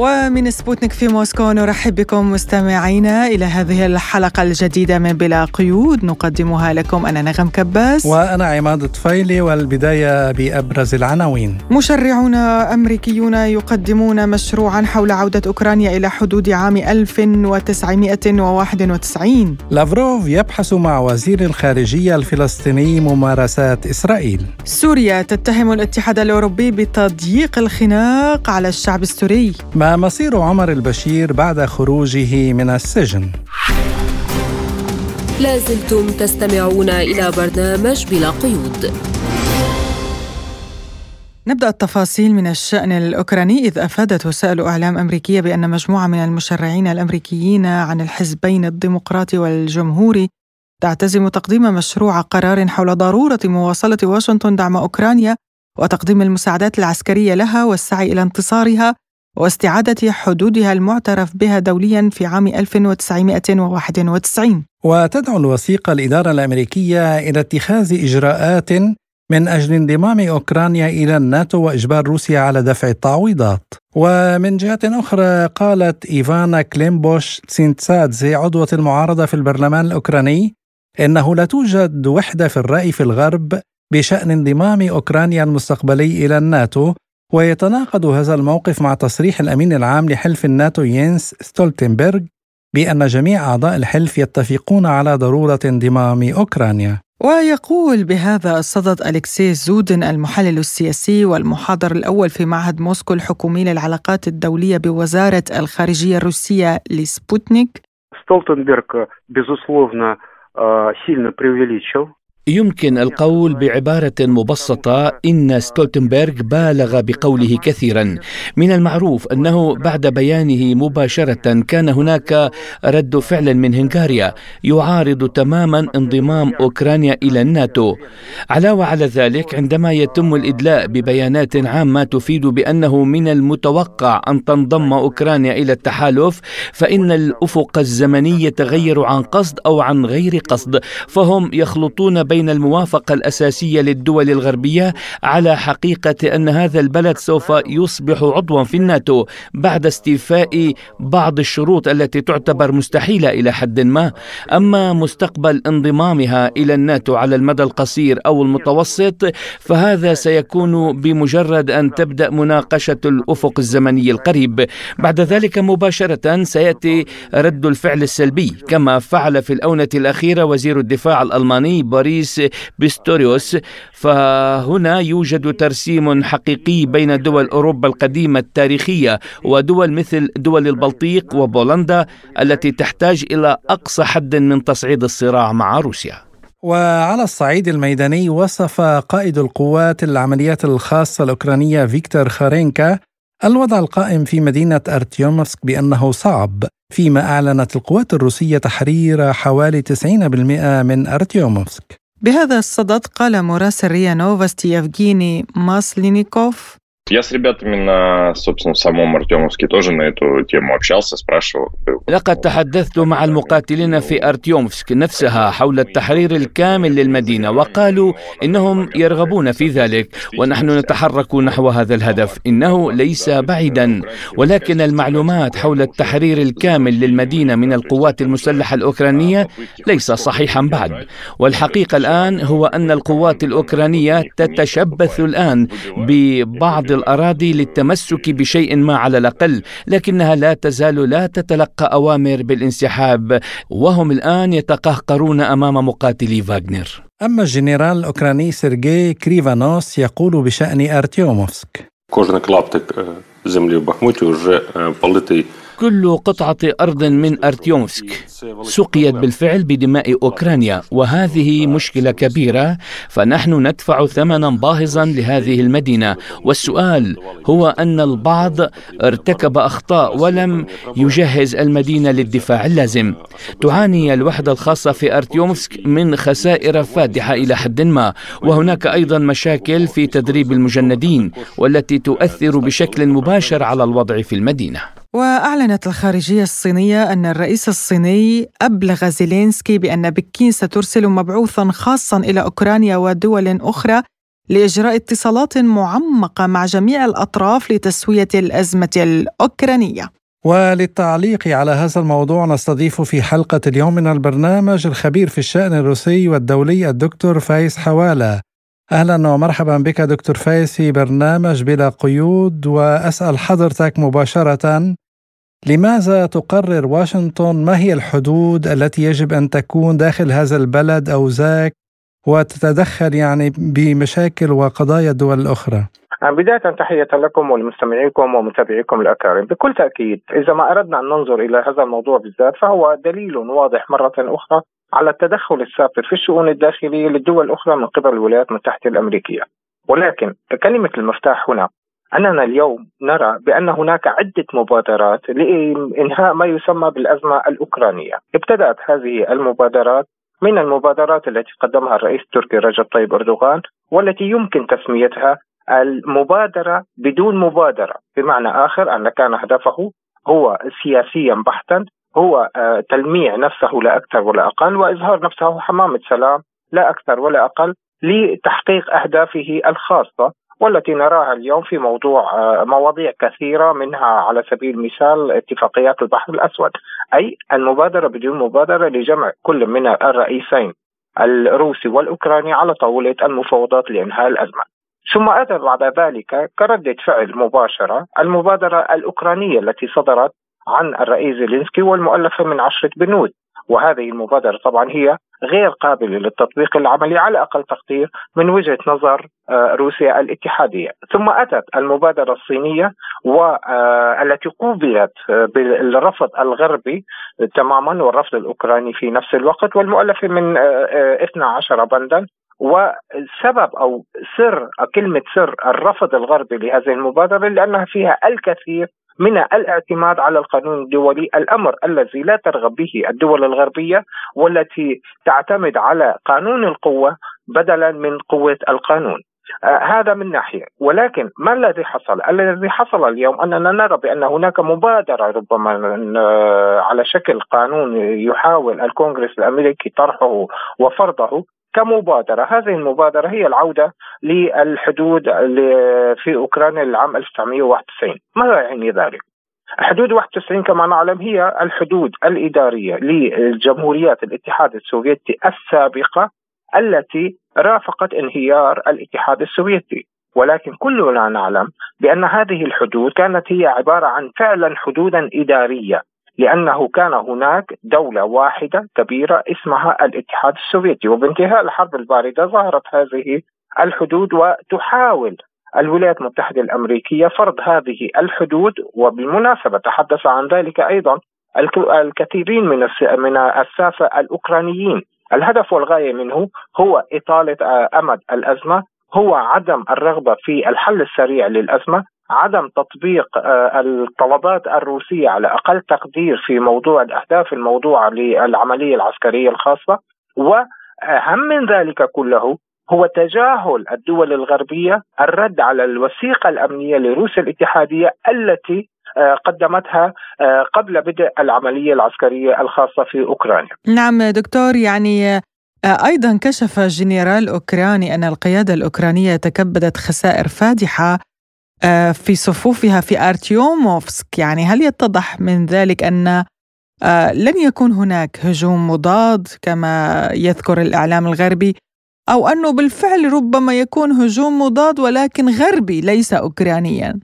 ومن سبوتنيك في موسكو نرحب بكم مستمعينا إلى هذه الحلقة الجديدة من بلا قيود. نقدمها لكم أنا نغم كباس. وأنا عماد طفيلي والبداية بأبرز العناوين. مشرعون أمريكيون يقدمون مشروعا حول عودة أوكرانيا إلى حدود عام 1991 لافروف يبحث مع وزير الخارجية الفلسطيني ممارسات إسرائيل. سوريا تتهم الاتحاد الأوروبي بتضييق الخناق على الشعب السوري. ما مصير عمر البشير بعد خروجه من السجن. لازلتم تستمعون إلى برنامج بلا قيود. نبدأ التفاصيل من الشأن الأوكراني إذ أفادت وسائل أعلام أمريكية بأن مجموعة من المشرعين الأمريكيين عن الحزبين الديمقراطي والجمهوري تعتزم تقديم مشروع قرار حول ضرورة مواصلة واشنطن دعم أوكرانيا وتقديم المساعدات العسكرية لها والسعي إلى انتصارها واستعادة حدودها المعترف بها دوليا في عام 1991 وتدعو الوثيقة الإدارة الأمريكية إلى اتخاذ إجراءات من أجل انضمام أوكرانيا إلى الناتو وإجبار روسيا على دفع التعويضات. ومن جهة أخرى قالت إيفانا كليمبوش سينتسادزي عضوة المعارضة في البرلمان الأوكراني إنه لا توجد وحدة في الرأي في الغرب بشأن انضمام أوكرانيا المستقبلي إلى الناتو ويتناقض هذا الموقف مع تصريح الامين العام لحلف الناتو ينس ستولتنبرغ بان جميع اعضاء الحلف يتفقون على ضروره انضمام اوكرانيا. ويقول بهذا الصدد أليكسي زودن المحلل السياسي والمحاضر الأول في معهد موسكو الحكومي للعلاقات الدولية بوزارة الخارجية الروسية لسبوتنيك Столтенберг, безусловно, сильно преувеличил يمكن القول بعبارة مبسطة إن ستولتنبرغ بالغ بقوله كثيرا. من المعروف أنه بعد بيانه مباشرة كان هناك رد فعل من هنغاريا يعارض تماما انضمام أوكرانيا إلى الناتو. علاوة على ذلك عندما يتم الإدلاء ببيانات عامة تفيد بأنه من المتوقع أن تنضم أوكرانيا إلى التحالف فإن الأفق الزمني يتغير عن قصد أو عن غير قصد فهم يخلطون بين الموافقة الأساسية للدول الغربية على حقيقة أن هذا البلد سوف يصبح عضوا في الناتو بعد استيفاء بعض الشروط التي تعتبر مستحيلة إلى حد ما. أما مستقبل انضمامها إلى الناتو على المدى القصير أو المتوسط فهذا سيكون بمجرد أن تبدأ مناقشة الأفق الزمني القريب. بعد ذلك مباشرة سيأتي رد الفعل السلبي كما فعل في الأونة الأخيرة وزير الدفاع الألماني بوريس بوريس بيستوريوس فهنا يوجد ترسيم حقيقي بين دول أوروبا القديمة التاريخية ودول مثل دول البلطيق وبولندا التي تحتاج إلى أقصى حد من تصعيد الصراع مع روسيا. وعلى الصعيد الميداني وصف قائد القوات العمليات الخاصة الأوكرانية فيكتور خارينكا الوضع القائم في مدينة أرتيومسك بأنه صعب فيما أعلنت القوات الروسية تحرير حوالي 90% من أرتيومسك. بهذا الصدد قال مراسل ريا نوفستي يفجيني ماسلينيكوف Я с ребятами на, собственно, в самом Артемовске тоже на эту тему общался, спрашивал. لقد تحدثت مع المقاتلين في أرتيومسك نفسها حول التحرير الكامل للمدينة وقالوا إنهم يرغبون في ذلك ونحن نتحرك نحو هذا الهدف إنه ليس بعيدا ولكن المعلومات حول التحرير الكامل للمدينة من القوات المسلحة الأوكرانية ليس صحيحا بعد والحقيقة الآن هو أن القوات الأوكرانية تتشبث الآن ببعض الأراضي للتمسك بشيء ما على الأقل لكنها لا تزال لا تتلقى أوامر بالانسحاب وهم الآن يتقهقرون أمام مقاتلي فاغنر أما الجنرال الأوكراني سيرجي كريفانوس يقول بشأن أرتيوموفسك Кожен клаптик землі в Бахмуті вже политий كل قطعة أرض من أرتيومسك سقيت بالفعل بدماء أوكرانيا وهذه مشكلة كبيرة فنحن ندفع ثمنا باهظا لهذه المدينة. والسؤال هو أن البعض ارتكب أخطاء ولم يجهز المدينة للدفاع اللازم. تعاني الوحدة الخاصة في أرتيومسك من خسائر فادحة إلى حد ما وهناك أيضا مشاكل في تدريب المجندين والتي تؤثر بشكل مباشر على الوضع في المدينة. وأعلنت الخارجية الصينية أن الرئيس الصيني أبلغ زيلينسكي بأن بكين سترسل مبعوثا خاصا إلى أوكرانيا ودول أخرى لإجراء اتصالات معمقة مع جميع الأطراف لتسوية الأزمة الأوكرانية. وللتعليق على هذا الموضوع نستضيف في حلقة اليوم من البرنامج الخبير في الشأن الروسي والدولي الدكتور فايز حوالة. أهلا ومرحبا بك دكتور فايز في برنامج بلا قيود وأسأل حضرتك مباشرة لماذا تقرر واشنطن؟ ما هي الحدود التي يجب أن تكون داخل هذا البلد أو ذاك وتتدخل يعني بمشاكل وقضايا الدول الأخرى؟ بداية تحية لكم ولمستمعيكم ومتابعيكم الأكارم. بكل تأكيد إذا ما أردنا أن ننظر إلى هذا الموضوع بالذات فهو دليل واضح مرة أخرى على التدخل السافر في الشؤون الداخلية للدول الأخرى من قبل الولايات المتحدة الأمريكية. ولكن كلمة المفتاح هنا أننا اليوم نرى بأن هناك عدة مبادرات لإنهاء ما يسمى بالأزمة الأوكرانية. ابتدأت هذه المبادرات من المبادرات التي قدمها الرئيس التركي رجب طيب أردوغان والتي يمكن تسميتها المبادرة بدون مبادرة. بمعنى آخر أن كان هدفه هو سياسيا بحتا هو آه، تلميع نفسه لا أكثر ولا أقل وإظهار نفسه حمامة سلام لا أكثر ولا أقل لتحقيق أهدافه الخاصة والتي نراها اليوم في موضوع آه، مواضيع كثيرة منها على سبيل المثال اتفاقيات البحر الأسود أي المبادرة بدون مبادرة لجمع كل من الرئيسين الروسي والأوكراني على طاولة المفاوضات لإنهاء الأزمة. ثم اتى بعد ذلك كردة فعل مباشرة المبادرة الأوكرانية التي صدرت عن الرئيس زيلينسكي والمؤلفه من عشرة بنود. وهذه المبادرة طبعا هي غير قابلة للتطبيق العملي على أقل تقدير من وجهة نظر آه، روسيا الاتحادية، ثم أتت المبادرة الصينية والتي آه، قوبلت آه، بالرفض الغربي تماما والرفض الأوكراني في نفس الوقت. والمؤلفه من 12 بندا. وسبب أو سر كلمة سر الرفض الغربي لهذه المبادرة لأنها فيها الكثير من الاعتماد على القانون الدولي الأمر الذي لا ترغب به الدول الغربية والتي تعتمد على قانون القوة بدلا من قوة القانون. آه هذا من ناحية، ولكن ما الذي حصل؟ الذي حصل اليوم أننا نرى بأن هناك مبادرة ربما آه على شكل قانون يحاول الكونغرس الأمريكي طرحه وفرضه كمبادرة. هذه المبادرة هي العودة للحدود في أوكرانيا للعام 1991 ماذا يعني ذلك؟ حدود 91 كما نعلم هي الحدود الإدارية للجمهوريات الاتحاد السوفيتي السابقة التي رافقت انهيار الاتحاد السوفيتي. ولكن كلنا نعلم بأن هذه الحدود كانت هي عبارة عن فعلا حدودا إدارية. لأنه كان هناك دولة واحدة كبيرة اسمها الاتحاد السوفيتي وبانتهاء الحرب الباردة ظهرت هذه الحدود وتحاول الولايات المتحدة الأمريكية فرض هذه الحدود وبالمناسبة تحدث عن ذلك أيضا الكثيرين من من الساسة الأوكرانيين. الهدف والغاية منه هو إطالة أمد الأزمة هو عدم الرغبة في الحل السريع للأزمة عدم تطبيق آه، الطلبات الروسية على أقل تقدير في موضوع الأهداف الموضوعة للعملية العسكرية الخاصة. وأهم من ذلك كله هو تجاهل الدول الغربية الرد على الوثيقة الأمنية لروسيا الاتحادية التي آه، قدمتها آه، قبل بدء العملية العسكرية الخاصة في أوكرانيا. نعم دكتور يعني أيضا كشف جنرال أوكراني أن القيادة الأوكرانية تكبدت خسائر فادحة آه، في صفوفها في أرتيوموفسك. يعني هل يتضح من ذلك أن آه، لن يكون هناك هجوم مضاد كما يذكر الإعلام الغربي أو أنه بالفعل ربما يكون هجوم مضاد ولكن غربي ليس أوكرانيا؟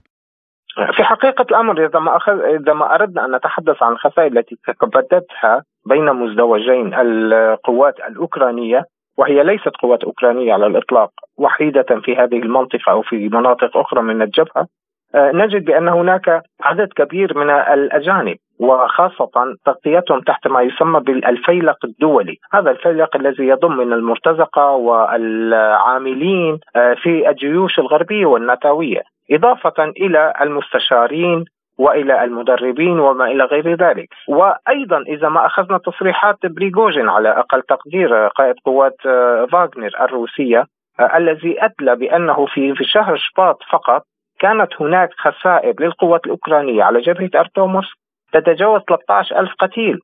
في حقيقة الأمر إذا ما أخذ إذا ما أردنا أن نتحدث عن الخسائر التي تكبدتها بين مزدوجين القوات الأوكرانية وهي ليست قوات أوكرانية على الإطلاق وحيدة في هذه المنطقة أو في مناطق أخرى من الجبهة آه، نجد بأن هناك عدد كبير من الأجانب وخاصة تغطيتهم تحت ما يسمى بالفيلق الدولي. هذا الفيلق الذي يضم من المرتزقة والعاملين آه، في الجيوش الغربية والناتوية إضافة إلى المستشارين وإلى المدربين وما إلى غير ذلك، وأيضا إذا ما أخذنا تصريحات بريغوجين على أقل تقدير قائد قوات آه، فاغنر الروسية آه، الذي أدلى بأنه في في شهر شباط فقط كانت هناك خسائر للقوات الأوكرانية على جبهة ارتوموس تتجاوز 13 ألف قتيل.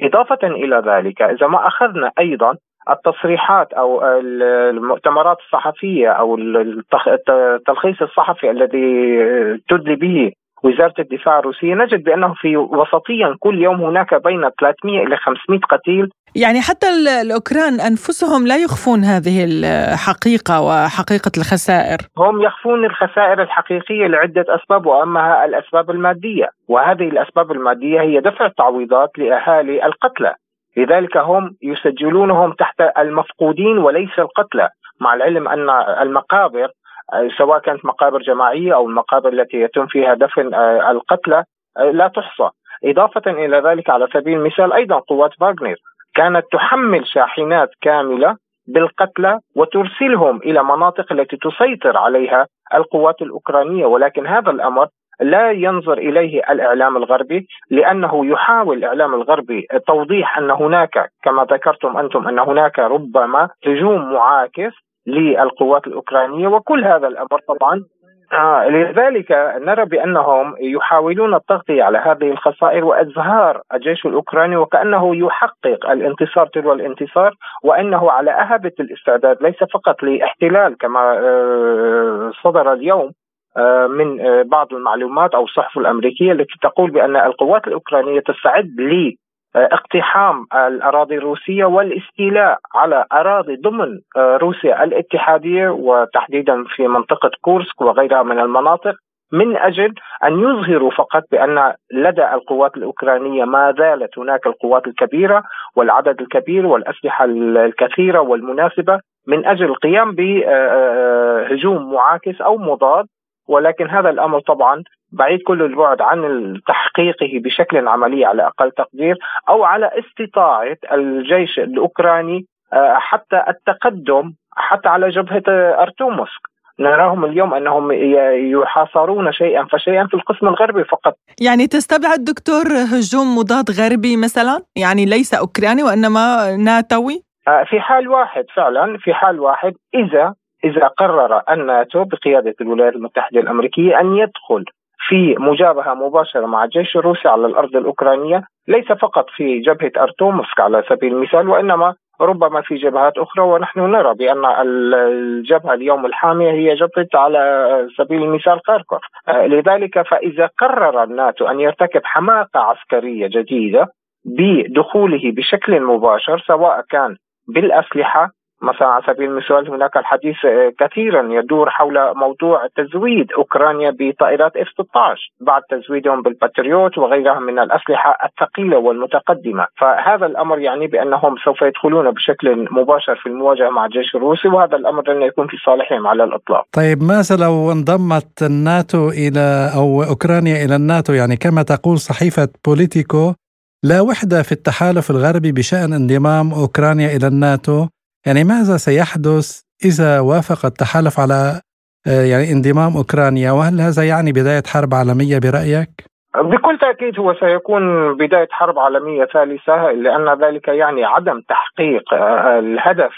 إضافة إلى ذلك إذا ما أخذنا أيضا التصريحات أو المؤتمرات الصحفية أو التلخيص الصحفي الذي تدلي به وزارة الدفاع الروسية نجد بأنه في وسطيا كل يوم هناك بين 300 إلى 500 قتيل. يعني حتى الأوكران أنفسهم لا يخفون هذه الحقيقة وحقيقة الخسائر. هم يخفون الخسائر الحقيقية لعدة أسباب واهمها الأسباب المادية. وهذه الأسباب المادية هي دفع التعويضات لأهالي القتلى. لذلك هم يسجلونهم تحت المفقودين وليس القتلى مع العلم أن المقابر سواء كانت مقابر جماعية أو المقابر التي يتم فيها دفن آه، القتلى آه، لا تحصى. إضافة إلى ذلك على سبيل المثال أيضا قوات فاغنر كانت تحمل شاحنات كاملة بالقتلى وترسلهم إلى مناطق التي تسيطر عليها القوات الأوكرانية. ولكن هذا الأمر لا ينظر إليه الإعلام الغربي لأنه يحاول الإعلام الغربي توضيح أن هناك كما ذكرتم أنتم أن هناك ربما هجوم معاكس للقوات الأوكرانية وكل هذا الأمر طبعا. آه لذلك نرى بأنهم يحاولون التغطيه على هذه الخسائر وازهار الجيش الأوكراني وكأنه يحقق الانتصار تلو الانتصار وأنه على أهبة الاستعداد ليس فقط لاحتلال كما آه صدر اليوم آه من آه بعض المعلومات أو الصحف الأمريكية التي تقول بأن القوات الأوكرانية تستعد اقتحام الأراضي الروسية والاستيلاء على أراضي ضمن آه، روسيا الاتحادية وتحديدا في منطقة كورسك وغيرها من المناطق من أجل أن يظهروا فقط بأن لدى القوات الأوكرانية ما زالت هناك القوات الكبيرة والعدد الكبير والأسلحة الكثيرة والمناسبة من أجل القيام بهجوم آه، آه، معاكس أو مضاد ولكن هذا الأمر طبعا بعيد كل البعد عن تحقيقه بشكل عملي على أقل تقدير أو على استطاعة الجيش الأوكراني آه، حتى التقدم حتى على جبهة أرتوموسك. نراهم اليوم أنهم يحاصرون شيئا فشيئا في القسم الغربي فقط. يعني تستبعد دكتور هجوم مضاد غربي مثلا؟ يعني ليس أوكراني وإنما ناتوي؟ آه، في حال واحد فعلا في حال واحد إذا إذا قرر الناتو بقياده الولايات المتحدة الأمريكية أن يدخل في مجابهة مباشرة مع الجيش الروسي على الأرض الأوكرانية ليس فقط في جبهة ارتومسك على سبيل المثال وإنما ربما في جبهات أخرى ونحن نرى بأن الجبهة اليوم الحامية هي جبهة على سبيل المثال خاركوف لذلك فإذا قرر الناتو أن يرتكب حماقة عسكرية جديدة بدخوله بشكل مباشر سواء كان بالأسلحة مثلا على سبيل المثال هناك الحديث كثيرا يدور حول موضوع تزويد أوكرانيا بطائرات إف 16 بعد تزويدهم بالباتريوت وغيرها من الأسلحة الثقيلة والمتقدمة، فهذا الأمر يعني بأنهم سوف يدخلون بشكل مباشر في المواجهة مع الجيش الروسي وهذا الأمر لن يكون في صالحهم على الإطلاق. طيب ماذا لو انضمت الناتو إلى أو أوكرانيا إلى الناتو؟ يعني كما تقول صحيفة بوليتيكو لا وحدة في التحالف الغربي بشأن انضمام أوكرانيا إلى الناتو. يعني ماذا سيحدث إذا وافق التحالف على آه، يعني انضمام أوكرانيا وهل هذا يعني بداية حرب عالمية برأيك؟ بكل تأكيد هو سيكون بداية حرب عالمية ثالثة لأن ذلك يعني عدم تحقيق آه، الهدف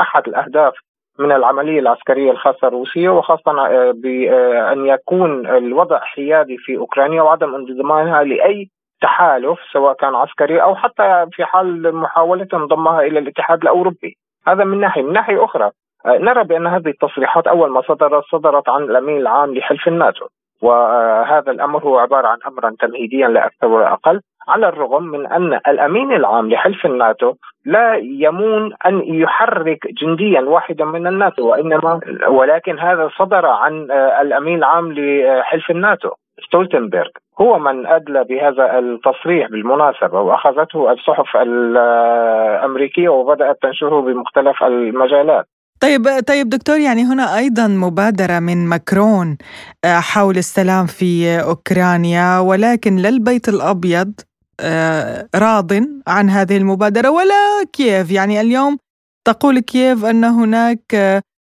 أحد الأهداف من العملية العسكرية الخاصة الروسية وخاصة آه، بأن يكون الوضع حيادي في أوكرانيا وعدم انضمامها لأي تحالف سواء كان عسكري أو حتى في حال محاولة انضمها إلى الاتحاد الأوروبي هذا من ناحية، من ناحية أخرى آه، نرى بأن هذه التصريحات أول ما صدرت صدرت عن الأمين العام لحلف الناتو. وهذا الأمر هو عبارة عن امرا تمهيديا لا أكثر ولا أقل على الرغم من أن الأمين العام لحلف الناتو لا يمون أن يحرك جنديا واحدا من الناتو وإنما ولكن هذا صدر عن آه، الأمين العام لحلف الناتو. ستولتنبرغ. هو من أدلى بهذا التصريح بالمناسبة وأخذته الصحف الأمريكية وبدأت تنشره بمختلف المجالات. طيب طيب دكتور يعني هنا أيضا مبادرة من ماكرون آه، حول السلام في أوكرانيا ولكن لا البيت الأبيض آه، راض عن هذه المبادرة. ولا كييف؟ يعني اليوم تقول كييف أن هناك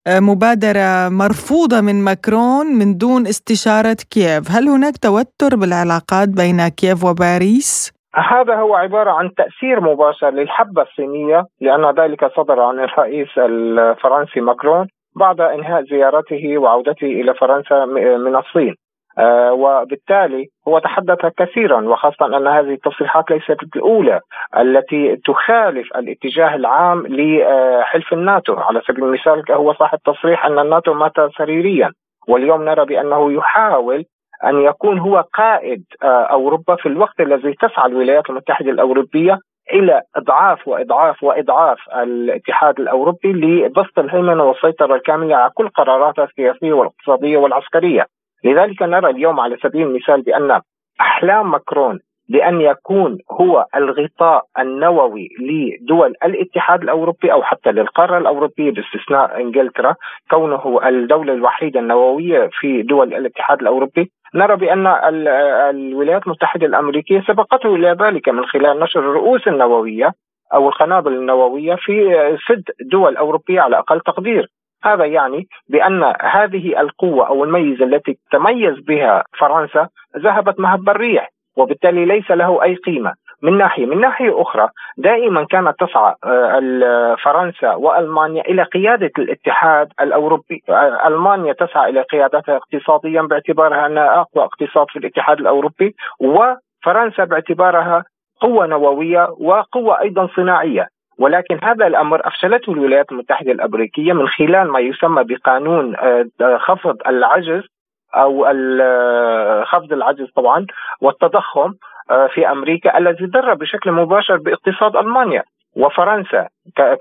آه، مبادرة مرفوضة من ماكرون من دون استشارة كييف، هل هناك توتر بالعلاقات بين كييف وباريس؟ هذا هو عبارة عن تأثير مباشر للحبة الصينية لأن ذلك صدر عن الرئيس الفرنسي ماكرون بعد إنهاء زيارته وعودته إلى فرنسا من الصين وبالتالي هو تحدث كثيرا وخاصة أن هذه التصريحات ليست الأولى التي تخالف الاتجاه العام لحلف الناتو على سبيل المثال هو صاحب تصريح أن الناتو مات سريريا واليوم نرى بأنه يحاول أن يكون هو قائد آه، أوروبا في الوقت الذي تسعى الولايات المتحدة الأوروبية إلى إضعاف وإضعاف وإضعاف الاتحاد الأوروبي لبسط الهيمنة والسيطرة الكاملة على كل قراراتها السياسية والاقتصادية والعسكرية. لذلك نرى اليوم على سبيل المثال بأن أحلام ماكرون بان يكون هو الغطاء النووي لدول الاتحاد الأوروبي أو حتى للقارة الأوروبية باستثناء إنجلترا كونه الدولة الوحيدة النووية في دول الاتحاد الأوروبي. نرى بأن الولايات المتحدة الأمريكية سبقته إلى ذلك من خلال نشر الرؤوس النووية أو القنابل النووية في ست دول أوروبية على أقل تقدير. هذا يعني بأن هذه القوة أو الميزة التي تميز بها فرنسا ذهبت مهب الريح وبالتالي ليس له أي قيمة. من ناحية، من ناحية أخرى دائما كانت تسعى آه، فرنسا وألمانيا إلى قيادة الاتحاد الأوروبي، آه، ألمانيا تسعى إلى قيادتها اقتصاديا باعتبارها أنها أقوى اقتصاد في الاتحاد الأوروبي وفرنسا باعتبارها قوة نووية وقوة أيضا صناعية، ولكن هذا الأمر أفشلته الولايات المتحدة الأمريكية من خلال ما يسمى بقانون آه، خفض العجز أو خفض العجز طبعا والتضخم آه، في أمريكا الذي ضر بشكل مباشر باقتصاد ألمانيا وفرنسا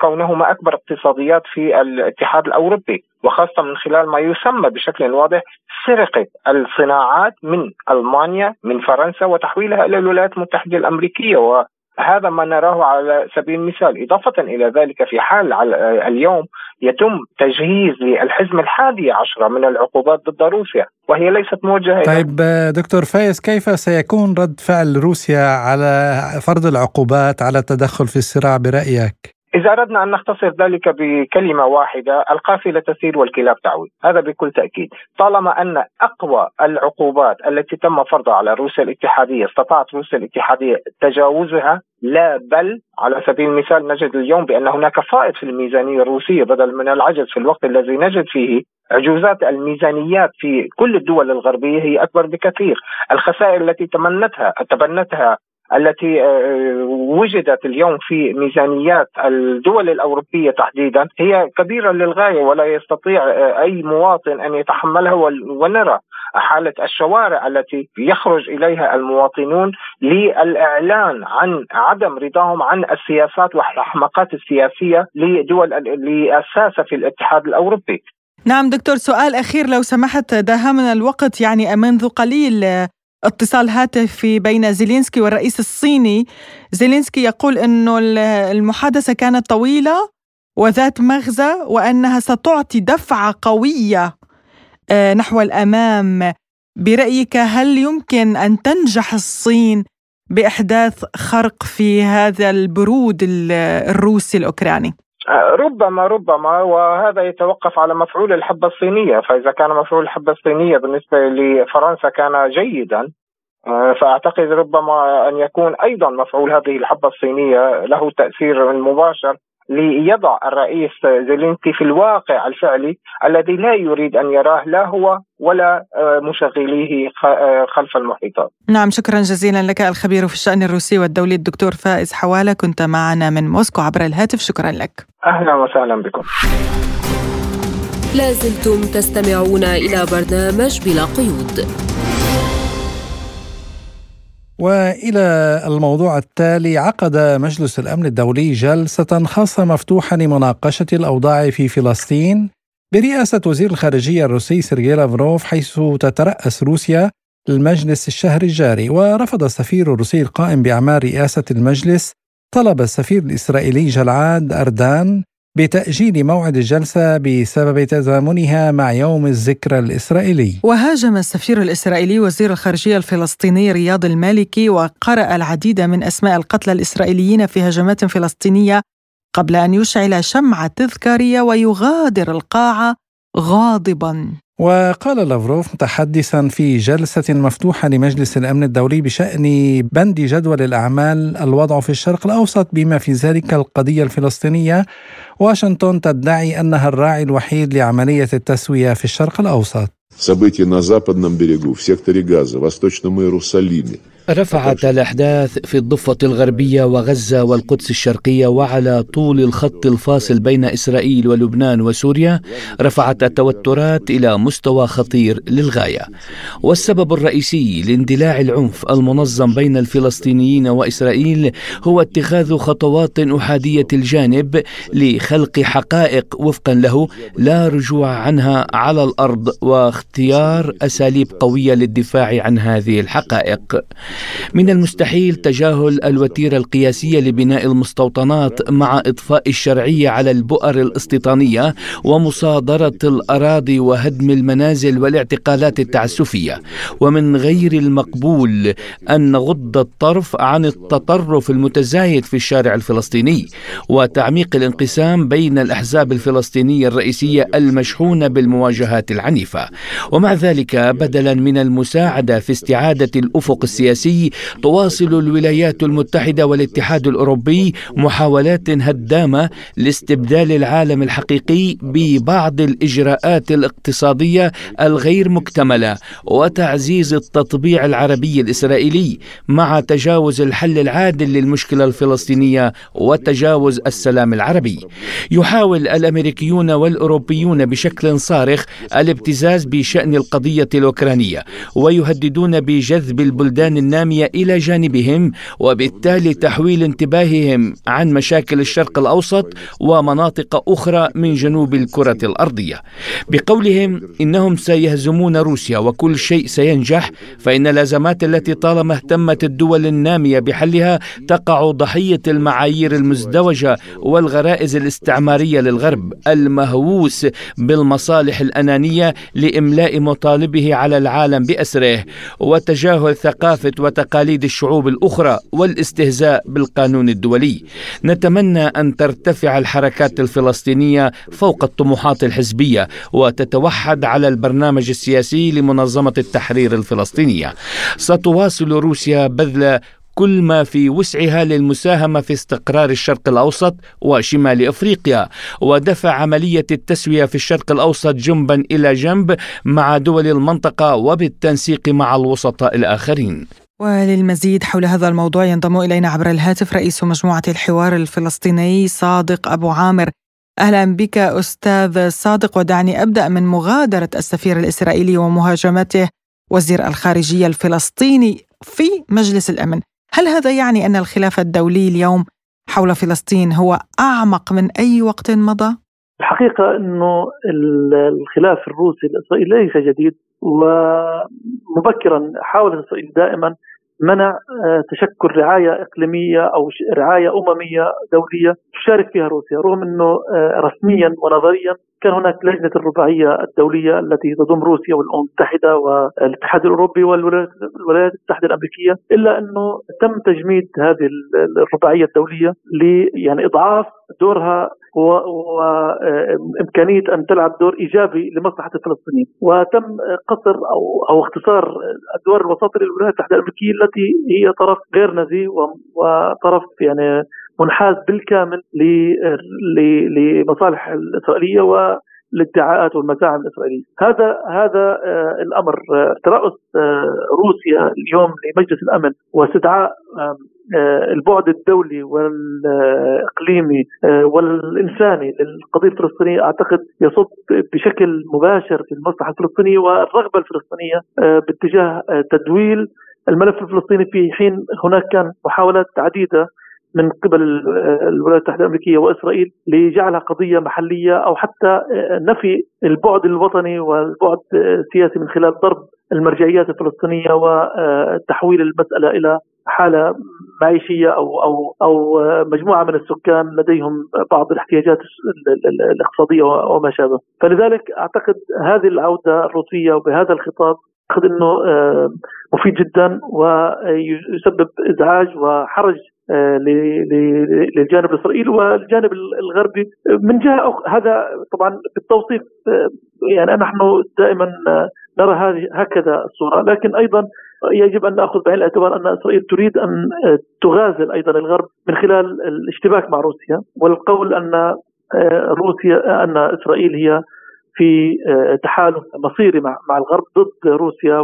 كونهما أكبر اقتصاديات في الاتحاد الأوروبي وخاصة من خلال ما يسمى بشكل واضح سرقة الصناعات من ألمانيا من فرنسا وتحويلها إلى الولايات المتحدة الأمريكية هذا ما نراه على سبيل المثال إضافة إلى ذلك في حال اليوم يتم تجهيز للحزم الحادي عشرة من العقوبات ضد روسيا وهي ليست موجهة طيب دكتور فايز كيف سيكون رد فعل روسيا على فرض العقوبات على التدخل في الصراع برأيك؟ إذا أردنا أن نختصر ذلك بكلمة واحدة القافلة تسير والكلاب تعود. هذا بكل تأكيد. طالما أن أقوى العقوبات التي تم فرضها على روسيا الاتحادية استطاعت روسيا الاتحادية تجاوزها لا بل على سبيل المثال نجد اليوم بأن هناك فائض في الميزانية الروسية بدل من العجز في الوقت الذي نجد فيه. عجوزات الميزانيات في كل الدول الغربية هي أكبر بكثير. الخسائر التي تمنتها تبنتها التي آه، وجدت اليوم في ميزانيات الدول الأوروبية تحديدا هي كبيرة للغاية ولا يستطيع آه، أي مواطن أن يتحملها ونرى حالة الشوارع التي يخرج إليها المواطنون للإعلان عن عدم رضاهم عن السياسات والأحماقات السياسية لدول الساسه في الاتحاد الأوروبي. نعم دكتور سؤال أخير لو سمحت داهمنا الوقت يعني منذ قليل اتصال هاتفي بين زيلينسكي والرئيس الصيني زيلينسكي يقول أنه المحادثة كانت طويلة وذات مغزى وأنها ستعطي دفعة قوية آه، نحو الأمام برأيك هل يمكن أن تنجح الصين بإحداث خرق في هذا البرود الروسي الأوكراني؟ ربما ربما وهذا يتوقف على مفعول الحبة الصينية. فإذا كان مفعول الحبة الصينية بالنسبة لفرنسا كان جيدا آه، فأعتقد ربما أن يكون أيضا مفعول هذه الحبة الصينية له تأثير مباشر ليضع الرئيس زيلينسكي في الواقع الفعلي الذي لا يريد أن يراه لا هو ولا آه، مشغليه خلف المحيطات. نعم شكرا جزيلا لك الخبير في الشأن الروسي والدولي الدكتور فائز حوالة كنت معنا من موسكو عبر الهاتف شكرا لك. أهلا وسهلا بكم. لازلتم تستمعون إلى برنامج بلا قيود. وإلى الموضوع التالي عقد مجلس الأمن الدولي جلسة خاصة مفتوحة لمناقشة الأوضاع في فلسطين برئاسة وزير الخارجية الروسي سيرجي لافروف حيث تترأس روسيا المجلس الشهر الجاري. ورفض السفير الروسي القائم بأعمال رئاسة المجلس طلب السفير الإسرائيلي جلعاد أردان بتأجيل موعد الجلسة بسبب تزامنها مع يوم الذكرى الإسرائيلي. وهاجم السفير الإسرائيلي وزير الخارجية الفلسطيني رياض المالكي وقرأ العديد من أسماء القتلى الإسرائيليين في هجمات فلسطينية قبل أن يشعل شمعة تذكارية ويغادر القاعة غاضبا. وقال لافروف متحدثا في جلسة مفتوحة لمجلس الأمن الدولي بشأن بند جدول الأعمال الوضع في الشرق الأوسط بما في ذلك القضية الفلسطينية واشنطن تدعي أنها الراعي الوحيد لعملية التسوية في الشرق الأوسط События на западном берегу, в секторе Газа, Восточном Иерусалиме, رفعت الأحداث في الضفة الغربية وغزة والقدس الشرقية وعلى طول الخط الفاصل بين إسرائيل ولبنان وسوريا رفعت التوترات إلى مستوى خطير للغاية. والسبب الرئيسي لاندلاع العنف المنظم بين الفلسطينيين وإسرائيل هو اتخاذ خطوات أحادية الجانب لخلق حقائق وفقا له لا رجوع عنها على الأرض واختيار أساليب قوية للدفاع عن هذه الحقائق. من المستحيل تجاهل الوتيرة القياسية لبناء المستوطنات مع إضفاء الشرعية على البؤر الاستيطانية ومصادرة الأراضي وهدم المنازل والاعتقالات التعسفية. ومن غير المقبول أن نغض الطرف عن التطرف المتزايد في الشارع الفلسطيني وتعميق الانقسام بين الأحزاب الفلسطينية الرئيسية المشحونة بالمواجهات العنيفة. ومع ذلك بدلا من المساعدة في استعادة الأفق السياسي السياسي تواصل الولايات المتحدة والاتحاد الأوروبي محاولات هدامة لاستبدال العالم الحقيقي ببعض الإجراءات الاقتصادية الغير مكتملة وتعزيز التطبيع العربي الإسرائيلي مع تجاوز الحل العادل للمشكلة الفلسطينية وتجاوز السلام العربي. يحاول الأمريكيون والأوروبيون بشكل صارخ الابتزاز بشأن القضية الأوكرانية ويهددون بجذب البلدان الناميه إلى جانبهم وبالتالي تحويل انتباههم عن مشاكل الشرق الأوسط ومناطق أخرى من جنوب الكرة الأرضية. بقولهم إنهم سيهزمون روسيا وكل شيء سينجح فإن الأزمات التي طالما اهتمت الدول النامية بحلها تقع ضحية المعايير المزدوجة والغرائز الاستعمارية للغرب المهووس بالمصالح الأنانية لإملاء مطالبه على العالم بأسره وتجاهل وتقاليد الشعوب الأخرى والاستهزاء بالقانون الدولي. نتمنى أن ترتفع الحركات الفلسطينية فوق الطموحات الحزبية وتتوحد على البرنامج السياسي لمنظمة التحرير الفلسطينية. ستواصل روسيا بذل كل ما في وسعها للمساهمة في استقرار الشرق الأوسط وشمال أفريقيا ودفع عملية التسوية في الشرق الأوسط جنبا إلى جنب مع دول المنطقة وبالتنسيق مع الوسطاء الآخرين وللمزيد حول هذا الموضوع ينضم إلينا عبر الهاتف رئيس مجموعة الحوار الفلسطيني صادق أبو عامر. أهلا بك أستاذ صادق ودعني أبدأ من مغادرة السفير الإسرائيلي ومهاجمته وزير الخارجية الفلسطيني في مجلس الأمن. هل هذا يعني أن الخلاف الدولي اليوم حول فلسطين هو أعمق من أي وقت مضى؟ الحقيقة أنه الخلاف الروسي الإسرائيلي ليس جديد. ومبكرا حاولت إسرائيل دائما منع آه، تشكل رعاية إقليمية أو رعاية أممية دولية تشارك فيها روسيا رغم أنه آه، رسميا ونظريا كان هناك لجنة الرباعية الدولية التي تضم روسيا والأمم المتحدة والاتحاد الأوروبي والولايات المتحدة الأمريكية إلا أنه تم تجميد هذه الرباعية الدولية ل يعني إضعاف دورها وامكانيه أن تلعب دور إيجابي لمصلحة الفلسطينيين. وتم قصر أو أو اختصار الدور الوساطي للولايات المتحدة الأمريكية التي هي طرف غير نزيه وطرف يعني منحاز بالكامل لمصالح الإسرائيلية و الادعاءات والمزاعم الاسرائيليه، هذا هذا آه الأمر. آه ترأس آه روسيا اليوم لمجلس الأمن واستدعاء آه، البعد الدولي والإقليمي آه، والإنساني للقضيه الفلسطينيه أعتقد يصب بشكل مباشر في المصلحة الفلسطينية والرغبة الفلسطينية آه، باتجاه تدويل الملف الفلسطيني في حين هناك كان محاولات عديدة من قبل الولايات المتحدة الأمريكية وإسرائيل لجعلها قضية محلية أو حتى نفي البعد الوطني والبعد السياسي من خلال ضرب المرجعيات الفلسطينية وتحويل المسألة إلى حالة معيشية أو أو أو مجموعة من السكان لديهم بعض الاحتياجات الاقتصادية وما شابه، فلذلك أعتقد هذه العودة الروسية وبهذا الخطاب أعتقد إنه مفيد جدا ويسبب إزعاج وحرج آه، للجانب الإسرائيلي والجانب الغربي. من جهة هذا طبعا بالتوصيف آه، يعني نحن دائما آه، نرى هكذا الصورة. لكن أيضا يجب أن نأخذ بعين الاعتبار أن إسرائيل تريد أن تغازل أيضا الغرب من خلال الاشتباك مع روسيا والقول أن روسيا أن إسرائيل هي في تحالف مصيري مع مع الغرب ضد روسيا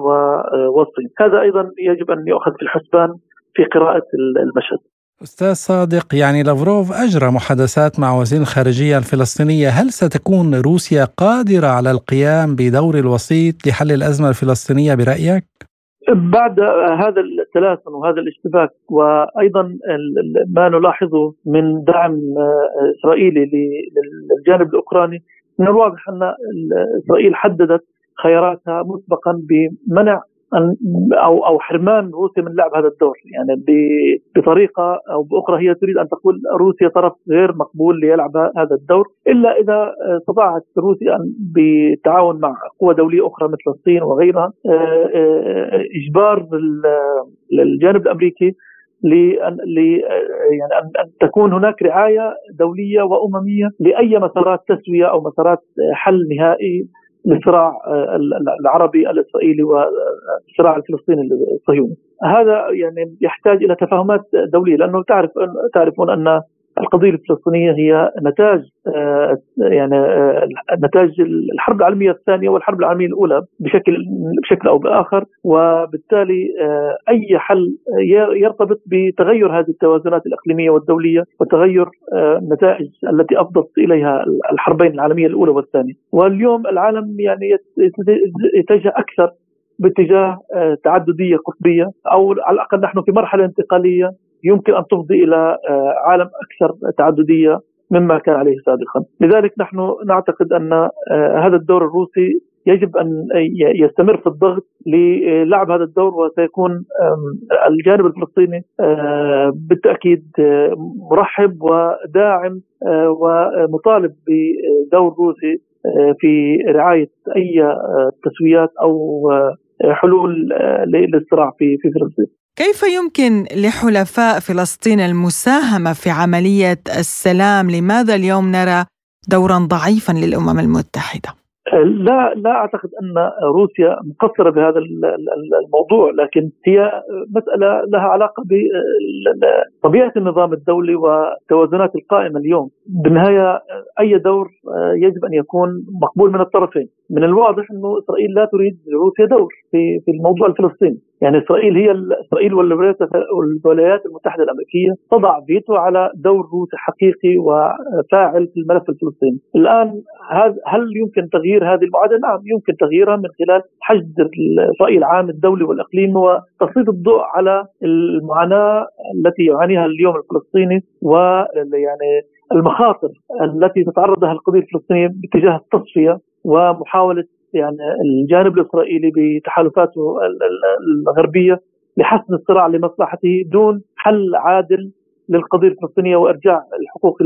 والصين، هذا أيضا يجب أن يؤخذ في الحسبان في قراءة المشهد. أستاذ صادق يعني لافروف أجرى محادثات مع وزير الخارجية الفلسطينية هل ستكون روسيا قادرة على القيام بدور الوسيط لحل الأزمة الفلسطينية برأيك؟ بعد هذا التلاثم وهذا الاشتباك وأيضا ما نلاحظه من دعم إسرائيلي للجانب الأوكراني من الواضح أن إسرائيل حددت خياراتها مسبقا بمنع أو أو حرمان روسيا من لعب هذا الدور. يعني بطريقة أو بأخرى هي تريد أن تقول روسيا طرف غير مقبول ليلعب هذا الدور إلا إذا استطاعت روسيا أن بالتعاون مع قوى دولية أخرى مثل الصين وغيرها آه، آه، إجبار الجانب الأمريكي لأن يعني أن تكون هناك رعاية دولية وأممية لأي مسارات تسوية أو مسارات حل نهائي للصراع آه، العربي الإسرائيلي والصراع الفلسطيني الصهيوني. هذا يعني يحتاج إلى تفاهمات دولية لأنه تعرف تعرفون أن القضية الفلسطينية هي نتاج آه، يعني آه، نتاج الحرب العالمية الثانية والحرب العالمية الأولى بشكل بشكل أو بآخر وبالتالي آه، أي حل يرتبط بتغير هذه التوازنات الإقليمية والدولية وتغير النتائج التي أفضت إليها الحربين العالمية الأولى والثانية. واليوم العالم يعني يتجه أكثر باتجاه تعددية قطبية أو على الأقل نحن في مرحلة انتقالية يمكن أن تفضي إلى آه، عالم أكثر تعددية مما كان عليه سابقا، لذلك نحن نعتقد أن آه، هذا الدور الروسي يجب أن يستمر في الضغط للعب هذا الدور وسيكون الجانب الفلسطيني آه، بالتأكيد مرحب وداعم ومطالب بدور روسي في رعاية أي تسويات أو حلول للصراع في في فلسطين. كيف يمكن لحلفاء فلسطين المساهمة في عملية السلام؟ لماذا اليوم نرى دورا ضعيفا للأمم المتحدة؟ لا لا أعتقد أن روسيا مقصرة بهذا الموضوع لكن هي مسألة لها علاقة بطبيعه النظام الدولي والتوازنات القائمة اليوم بالنهاية أي دور يجب أن يكون مقبول من الطرفين من الواضح أنه إسرائيل لا تريد روسيا دور في في الموضوع الفلسطيني يعني إسرائيل هي إسرائيل والولايات المتحدة الأمريكية تضع فيتو على دور روسي حقيقي وفاعل في الملف الفلسطيني. الآن هل يمكن تغيير هذه المعادلة؟ نعم يمكن تغييرها من خلال حشد الرأي العام الدولي والإقليمي وتسليط الضوء على المعاناة التي يعانيها اليوم الفلسطيني ويعني المخاطر التي تتعرض لها القضية الفلسطينية باتجاه التصفية ومحاولة يعني الجانب الإسرائيلي بتحالفاته الغربية لحسم الصراع لمصلحته دون حل عادل للقضية الفلسطينية وإرجاع الحقوق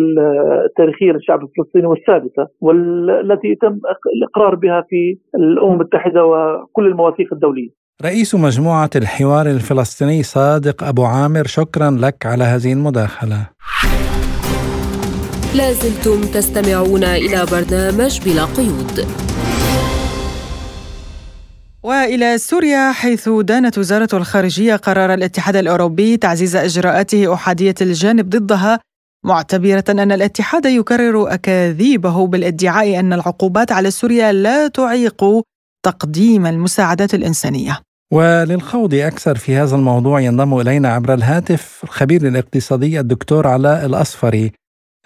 التاريخية للشعب الفلسطيني والثابته والتي تم الإقرار بها في الأمم المتحدة وكل المواثيق الدولية. رئيس مجموعة الحوار الفلسطيني صادق أبو عامر شكرا لك على هذه المداخلة. لازلتم تستمعون إلى برنامج بلا قيود. وإلى سوريا حيث دانت وزارة الخارجية قرار الاتحاد الأوروبي تعزيز إجراءاته أحادية الجانب ضدها معتبرة أن الاتحاد يكرر أكاذيبه بالادعاء أن العقوبات على سوريا لا تعيق تقديم المساعدات الإنسانية. وللخوض أكثر في هذا الموضوع ينضم إلينا عبر الهاتف الخبير الاقتصادي الدكتور علاء الأصفري.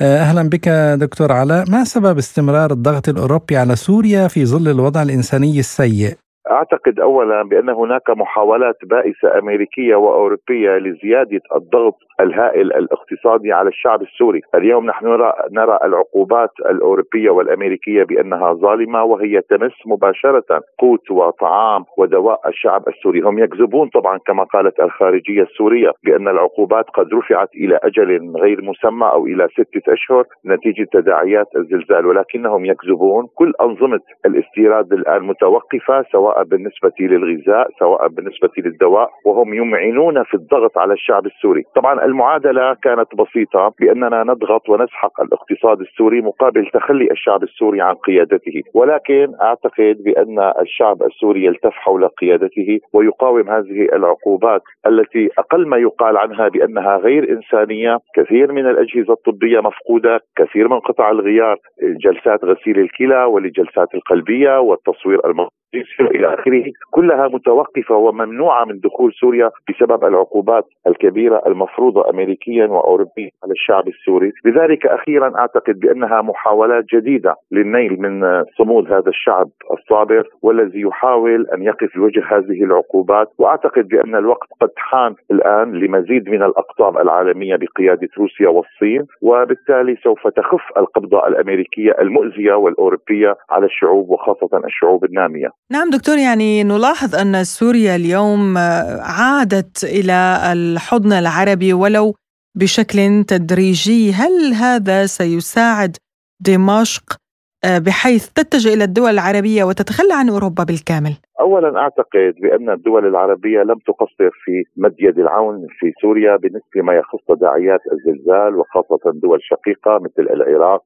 أهلا بك دكتور علاء، ما سبب استمرار الضغط الأوروبي على سوريا في ظل الوضع الإنساني السيء؟ أعتقد اولا بأن هناك محاولات بائسة أمريكية وأوروبية لزيادة الضغط الهائل الاقتصادي على الشعب السوري. اليوم نحن نرى, نرى العقوبات الأوروبية والأمريكية بأنها ظالمة وهي تمس مباشرة قوت وطعام ودواء الشعب السوري. هم يكذبون طبعا كما قالت الخارجية السورية بأن العقوبات قد رفعت إلى أجل غير مسمى أو إلى ستة أشهر نتيجة تداعيات الزلزال ولكنهم يكذبون. كل أنظمة الاستيراد الآن متوقفة سواء بالنسبة للغذاء سواء بالنسبة للدواء وهم يمعنون في الضغط على الشعب السوري. طبعا المعادلة كانت بسيطة بأننا نضغط ونسحق الاقتصاد السوري مقابل تخلي الشعب السوري عن قيادته. ولكن أعتقد بأن الشعب السوري يلتف حول قيادته ويقاوم هذه العقوبات التي أقل ما يقال عنها بأنها غير إنسانية. كثير من الأجهزة الطبية مفقودة كثير من قطع الغيار جلسات غسيل الكلى ولجلسات القلبية والتصوير المغناطيسي إلى آخره كلها متوقفة وممنوعة من دخول سوريا بسبب العقوبات الكبيرة المفروضة امريكيا واوروبيا على الشعب السوري، لذلك أخيرا أعتقد بأنها محاولات جديدة للنيل من صمود هذا الشعب الصابر والذي يحاول أن يقف بوجه هذه العقوبات، وأعتقد بأن الوقت قد حان الآن لمزيد من الأقطاب العالمية بقيادة روسيا والصين، وبالتالي سوف تخف القبضة الأمريكية المؤذية والأوروبية على الشعوب وخاصة الشعوب النامية. نعم دكتور يعني نلاحظ أن سوريا اليوم عادت إلى الحضن العربي ولو بشكل تدريجي هل هذا سيساعد دمشق بحيث تتجه إلى الدول العربية وتتخلى عن أوروبا بالكامل؟ اولا أعتقد بأن الدول العربية لم تقصر في مد يد العون في سوريا بالنسبة ما يخص تداعيات الزلزال وخاصة دول شقيقة مثل العراق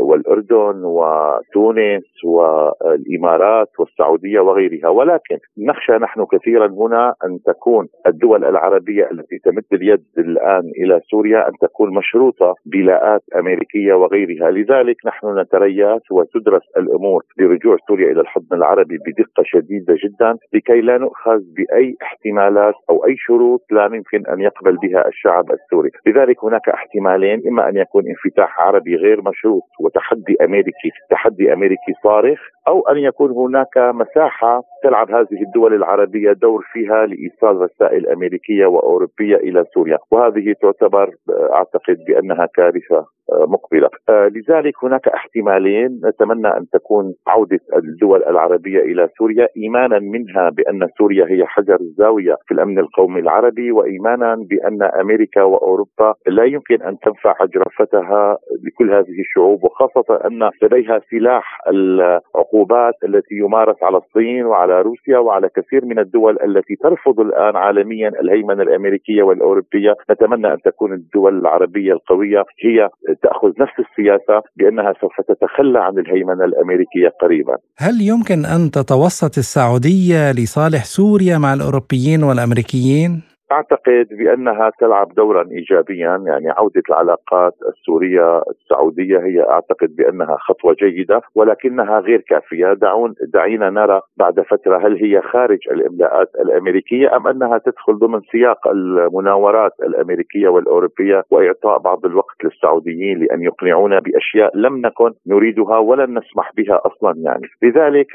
والأردن وتونس والإمارات والسعودية وغيرها. ولكن نخشى نحن كثيرا هنا أن تكون الدول العربية التي تمد اليد الآن إلى سوريا أن تكون مشروطة بلاءات أمريكية وغيرها. لذلك نحن نتريث وتدرس الأمور لرجوع سوريا إلى الحضن العربي بدقة شديدة. شديده جدا لكي لا نؤخذ بأي احتمالات أو أي شروط لا يمكن أن يقبل بها الشعب السوري، لذلك هناك احتمالين إما أن يكون انفتاح عربي غير مشروط وتحدي أمريكي، تحدي أمريكي صارخ أو أن يكون هناك مساحة تلعب هذه الدول العربية دور فيها لإيصال رسائل أمريكية وأوروبية إلى سوريا، وهذه تعتبر أعتقد بأنها كارثة مقبلة، لذلك هناك احتمالين نتمنى أن تكون عودة الدول العربية إلى سوريا. إيمانا منها بأن سوريا هي حجر الزاوية في الأمن القومي العربي وإيمانا بأن أمريكا وأوروبا لا يمكن أن تنفع جرفتها لكل هذه الشعوب وخاصة أن لديها سلاح العقوبات التي يمارس على الصين وعلى روسيا وعلى كثير من الدول التي ترفض الآن عالميا الهيمنة الأمريكية والأوروبية نتمنى أن تكون الدول العربية القوية هي تأخذ نفس السياسة بأنها سوف تتخلى عن الهيمنة الأمريكية قريبا. هل يمكن أن تتوسط السعودية لصالح سوريا مع الأوروبيين والأمريكيين؟ أعتقد بأنها تلعب دورا إيجابيا يعني عودة العلاقات السورية السعودية هي أعتقد بأنها خطوة جيدة ولكنها غير كافية. دعون دعينا نرى بعد فترة هل هي خارج الإملاءات الأمريكية أم أنها تدخل ضمن سياق المناورات الأمريكية والأوروبية وإعطاء بعض الوقت للسعوديين لأن يقنعونا بأشياء لم نكن نريدها ولن نسمح بها أصلا يعني. لذلك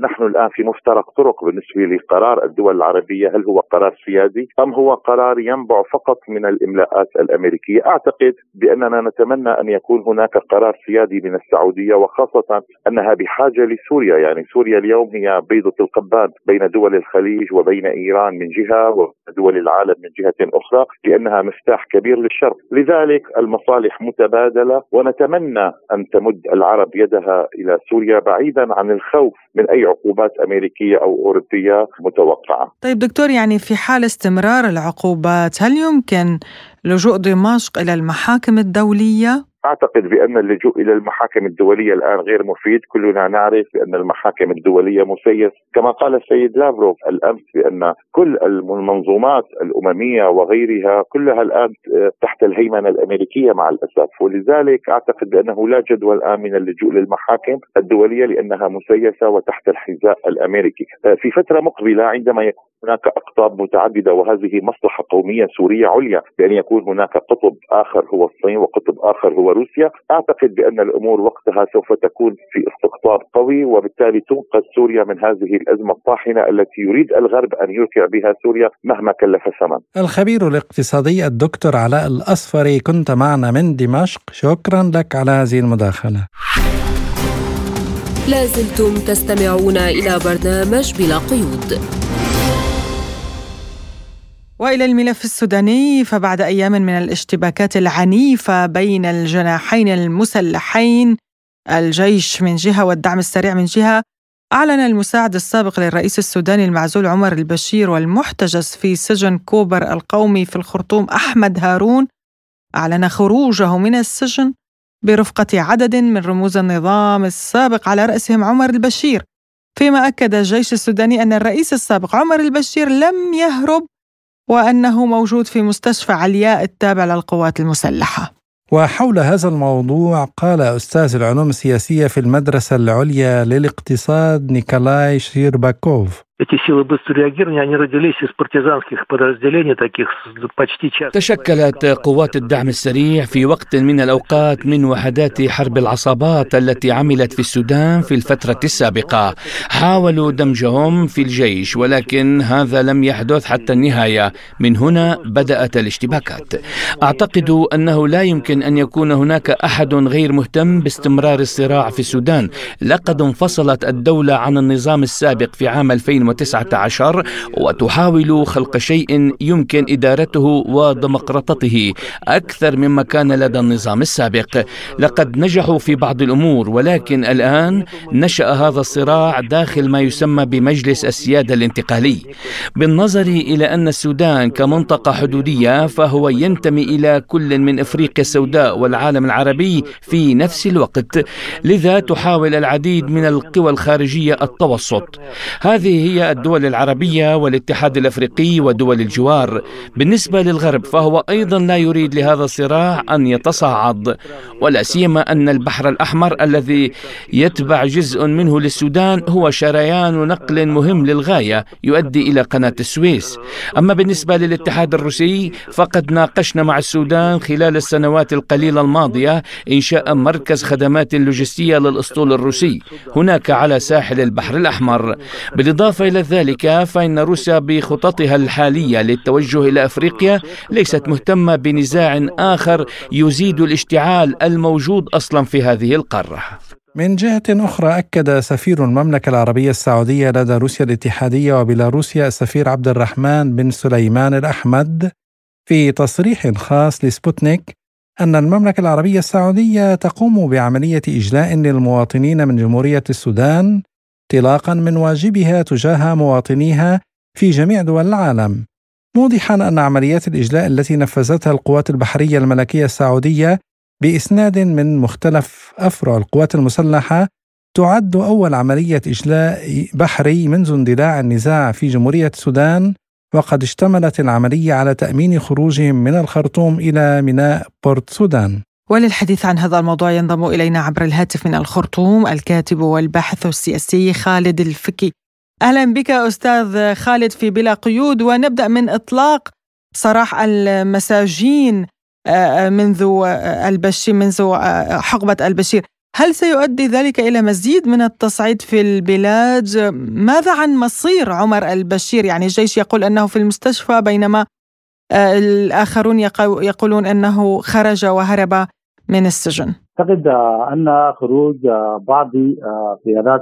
نحن الآن في مفترق طرق بالنسبة لقرار الدول العربية هل هو قرار سيادي أم هو قرار ينبع فقط من الإملاءات الأمريكية، أعتقد بأننا نتمنى أن يكون هناك قرار سيادي من السعودية وخاصة أنها بحاجة لسوريا، يعني سوريا اليوم هي بيضة القبان بين دول الخليج وبين إيران من جهة ودول العالم من جهة أخرى، لأنها مفتاح كبير للشرق، لذلك المصالح متبادلة ونتمنى أن تمد العرب يدها إلى سوريا بعيدا عن الخوف من أي عقوبات أمريكية أو أوروبية متوقعة. طيب دكتور يعني في حال استمرار العقوبات؟ هل يمكن لجوء دمشق إلى المحاكم الدولية؟ أعتقد بأن اللجوء إلى المحاكم الدولية الآن غير مفيد، كلنا نعرف بأن المحاكم الدولية مسيس، كما قال السيد لافروف الأمس بأن كل المنظومات الأممية وغيرها كلها الآن تحت الهيمنة الأمريكية مع الأسف، ولذلك أعتقد بأنه لا جدوى الان من اللجوء للمحاكم الدولية لأنها مسيسة وتحت الحذاء الأمريكي، في فترة مقبلة عندما يكون هناك أقطاب متعددة وهذه مصلحة قومية سورية عليا بأن يكون هناك قطب آخر هو الصين وقطب آخر هو روسيا، أعتقد بأن الأمور وقتها سوف تكون في استقطاب قوي وبالتالي تنقذ سوريا من هذه الأزمة الطاحنة التي يريد الغرب أن يركع بها سوريا مهما كلف ثمن. الخبير الاقتصادي الدكتور علاء الأصفري كنت معنا من دمشق، شكرا لك على هذه المداخلة. لازلتم تستمعون إلى برنامج بلا قيود وإلى الملف السوداني فبعد أيام من الاشتباكات العنيفة بين الجناحين المسلحين الجيش من جهة والدعم السريع من جهة أعلن المساعد السابق للرئيس السوداني المعزول عمر البشير والمحتجز في سجن كوبر القومي في الخرطوم أحمد هارون أعلن خروجه من السجن برفقة عدد من رموز النظام السابق على رأسهم عمر البشير. فيما أكد الجيش السوداني أن الرئيس السابق عمر البشير لم يهرب وأنه موجود في مستشفى علياء التابع للقوات المسلحة. وحول هذا الموضوع قال أستاذ العلوم السياسية في المدرسة العليا للاقتصاد نيكولاي شيرباكوف. Эти силы быстрого реагирования, они родились из партизанских подразделений, таких почти часто. تشكلت قوات الدعم السريع في وقت من الأوقات من وحدات حرب العصابات التي عملت في السودان في الفترة السابقة حاولوا دمجهم في الجيش ولكن هذا لم يحدث حتى النهاية من هنا بدأت الاشتباكات أعتقد أنه لا يمكن أن يكون هناك أحد غير مهتم باستمرار الصراع في السودان لقد انفصلت الدولة عن النظام السابق في عام 2000 2019 وتحاول خلق شيء يمكن إدارته وديمقراطته أكثر مما كان لدى النظام السابق. لقد نجحوا في بعض الأمور ولكن الآن نشأ هذا الصراع داخل ما يسمى بمجلس السيادة الانتقالي. بالنظر إلى أن السودان كمنطقة حدودية فهو ينتمي إلى كل من إفريقيا السوداء والعالم العربي في نفس الوقت لذا تحاول العديد من القوى الخارجية التوسط. هذه هي الدول العربية والاتحاد الأفريقي ودول الجوار. بالنسبة للغرب فهو أيضا لا يريد لهذا الصراع أن يتصاعد. ولا سيما أن البحر الأحمر الذي يتبع جزء منه للسودان هو شريان نقل مهم للغاية يؤدي إلى قناة السويس. أما بالنسبة للاتحاد الروسي فقد ناقشنا مع السودان خلال السنوات القليلة الماضية إنشاء مركز خدمات لوجستية للأسطول الروسي هناك على ساحل البحر الأحمر. بالإضافة إلى ذلك فإن روسيا بخططها الحالية للتوجه إلى أفريقيا ليست مهتمة بنزاع آخر يزيد الاشتعال الموجود أصلا في هذه القارة. من جهة أخرى أكد سفير المملكة العربية السعودية لدى روسيا الاتحادية وبيلاروسيا السفير عبد الرحمن بن سليمان الأحمد في تصريح خاص لسبوتنيك أن المملكة العربية السعودية تقوم بعملية إجلاء للمواطنين من جمهورية السودان انطلاقا من واجبها تجاه مواطنيها في جميع دول العالم. موضحا أن عمليات الإجلاء التي نفذتها القوات البحرية الملكية السعودية بإسناد من مختلف أفرع القوات المسلحة تعد أول عملية إجلاء بحري منذ اندلاع النزاع في جمهورية السودان وقد اشتملت العملية على تأمين خروجهم من الخرطوم إلى ميناء بورت سودان. وللحديث عن هذا الموضوع ينضم إلينا عبر الهاتف من الخرطوم الكاتب والباحث السياسي خالد الفكي أهلا بك أستاذ خالد في بلا قيود ونبدأ من إطلاق سراح المساجين آه، منذ البشير منذ حقبة البشير هل سيؤدي ذلك إلى مزيد من التصعيد في البلاد؟ ماذا عن مصير عمر البشير؟ يعني الجيش يقول أنه في المستشفى بينما آه، الآخرون يقولون أنه خرج وهرب من السجن؟ أعتقد أن خروج بعض قيادات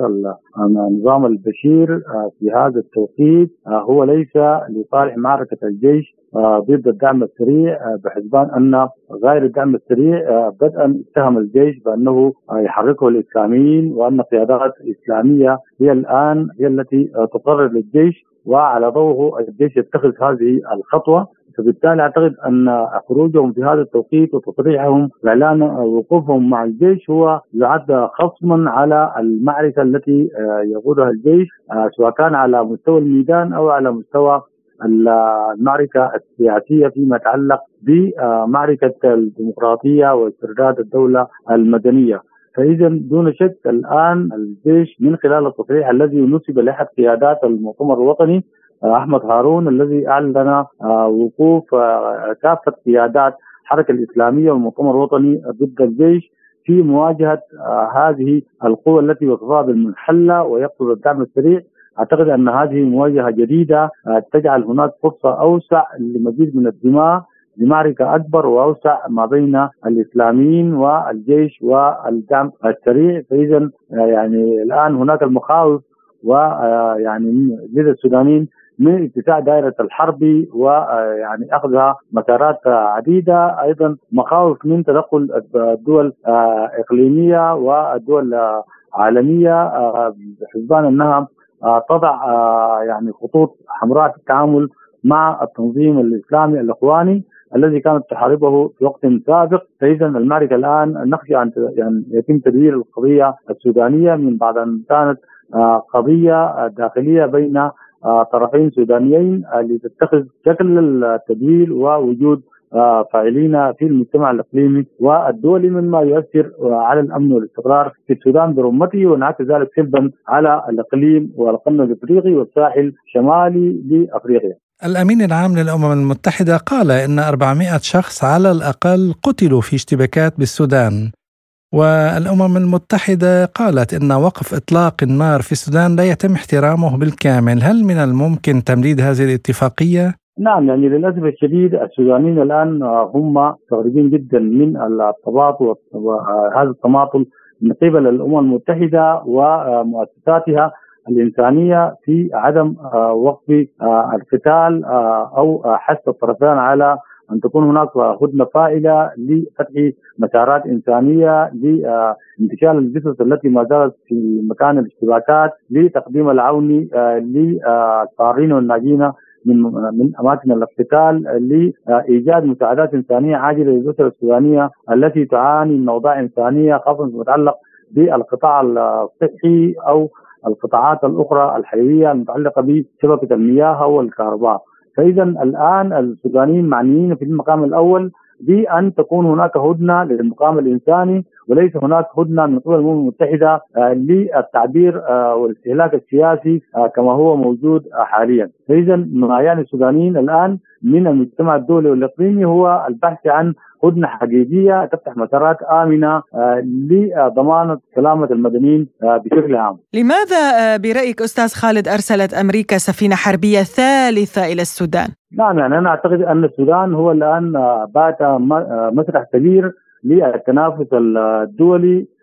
النظام البشير في هذا التوقيت هو ليس لصالح معركة الجيش ضد الدعم السريع بحسبان أن غير الدعم السريع بدءا اتهم الجيش بأنه يحركه الإسلاميين وأن قيادات إسلامية هي الآن هي التي تقرر للجيش وعلى ضوءه الجيش يتخذ هذه الخطوة فبالتالي أعتقد أن خروجهم في هذا التوقيت وتصريحهم وإعلان وقوفهم مع الجيش هو يعد خصما على المعركة التي آه، يقودها الجيش آه، سواء كان على مستوى الميدان أو على مستوى المعركة السياسية فيما يتعلق بمعركة الديمقراطية واسترداد الدولة المدنية. فاذا دون شك الآن الجيش من خلال التصريح الذي نسب لاحد قيادات المؤتمر الوطني أحمد هارون الذي أعلن وقوف كافة قيادات الحركة الإسلامية والمؤتمر الوطني ضد الجيش في مواجهة هذه القوى التي وصفها بالمنحله ويقصد الدعم السريع. أعتقد أن هذه مواجهة جديدة تجعل هناك فرصة أوسع لمزيد من الدماء لمعركة أكبر وأوسع ما بين الإسلاميين والجيش والدعم السريع. فإذا يعني الآن هناك المخاوف ويعني لدى السودانيين من اتساع دائرة الحرب ويعني أخذها مسارات عديدة أيضا مخاوف من تدخل الدول إقليمية والدول عالمية حسبان أنها تضع يعني خطوط حمراء في التعامل مع التنظيم الإسلامي الإخواني الذي كانت تحاربه في وقت سابق. فاذا المعركة الآن نخشى أن يعني يتم تدوير القضية السودانية من بعد أن كانت قضية داخلية بين طرفين سودانيين لتتخذ شكل التدوير ووجود فاعلين في المجتمع الإقليمي والدولي مما يؤثر على الأمن والاستقرار في السودان برمته وانعكس ذلك سلبا على الإقليم والقرن الإفريقي والساحل الشمالي لأفريقيا. الأمين العام للأمم المتحدة قال إن 400 شخص على الأقل قتلوا في اشتباكات بالسودان والأمم المتحدة قالت إن وقف إطلاق النار في السودان لا يتم احترامه بالكامل هل من الممكن تمديد هذه الاتفاقية؟ نعم يعني للأسف الشديد السودانيين الآن هم مستغربين جدا من التباطؤ وهذا التماطل من قبل الأمم المتحدة ومؤسساتها الإنسانية في عدم وقف القتال أو حث الطرفين على أن تكون هناك هدنة فائلة لفتح مسارات إنسانية لانتشال الجثث التي ما زالت في مكان الاشتباكات لتقديم العون للطارين والناجين من من أماكن الأقتتال لإيجاد مساعدات إنسانية عاجلة للاسر السودانية التي تعاني من أوضاع إنسانية خاصة فيما يتعلق بالقطاع الصحي أو القطاعات الأخرى الحيويه المتعلقة بشبكه المياه والكهرباء. فاذا الآن السودانيين معنيين في المقام الأول بأن تكون هناك هدنة للمقام الإنساني وليس هناك هدنة من قبل الأمم المتحدة للتعبير والاستهلاك السياسي كما هو موجود حاليا، فاذا ما يعني السودانيين الآن من المجتمع الدولي والإقليمي هو البحث عن هدنة حقيقية تفتح مسارات آمنة لضمان سلامة المدنيين بشكل عام. لماذا برأيك أستاذ خالد أرسلت أمريكا سفينة حربية ثالثة إلى السودان؟ نعم يعني أنا أعتقد أن السودان هو الآن بات مسرح كبير للتنافس الدولي آه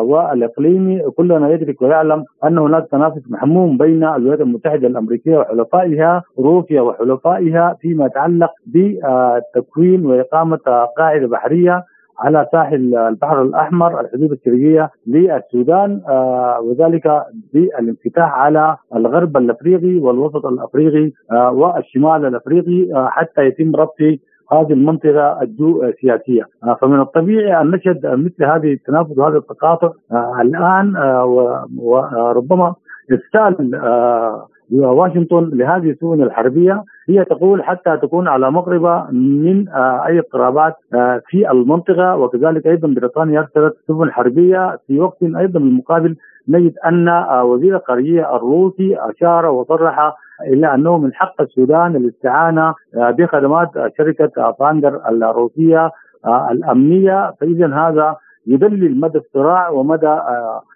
والاقليمي كلنا يدرك ويعلم أن هناك تنافس محموم بين الولايات المتحدة الأمريكية وحلفائها روسيا وحلفائها فيما يتعلق بتكوين وإقامة قاعدة بحرية على ساحل البحر الأحمر الحدود الشرقيه للسودان آه وذلك بالانفتاح على الغرب الأفريقي والوسط الأفريقي آه والشمال الأفريقي آه حتى يتم ربط هذه المنطقة السياسية. فمن الطبيعي أن نشهد مثل هذه التنافس وهذا التقاطع الآن وربما استال واشنطن لهذه السفن الحربية. هي تقول حتى تكون على مقربة من أي اضطرابات في المنطقة. وكذلك أيضا بريطانيا أرسلت سفن حربية في وقت أيضا بالمقابل نجد أن وزير الخارجية الروسي أشار وصرح إلا أنه من حق السودان الاستعانة بخدمات شركة فاندر الروسية الأمنية. فإذا هذا يدلل مدى الصراع ومدى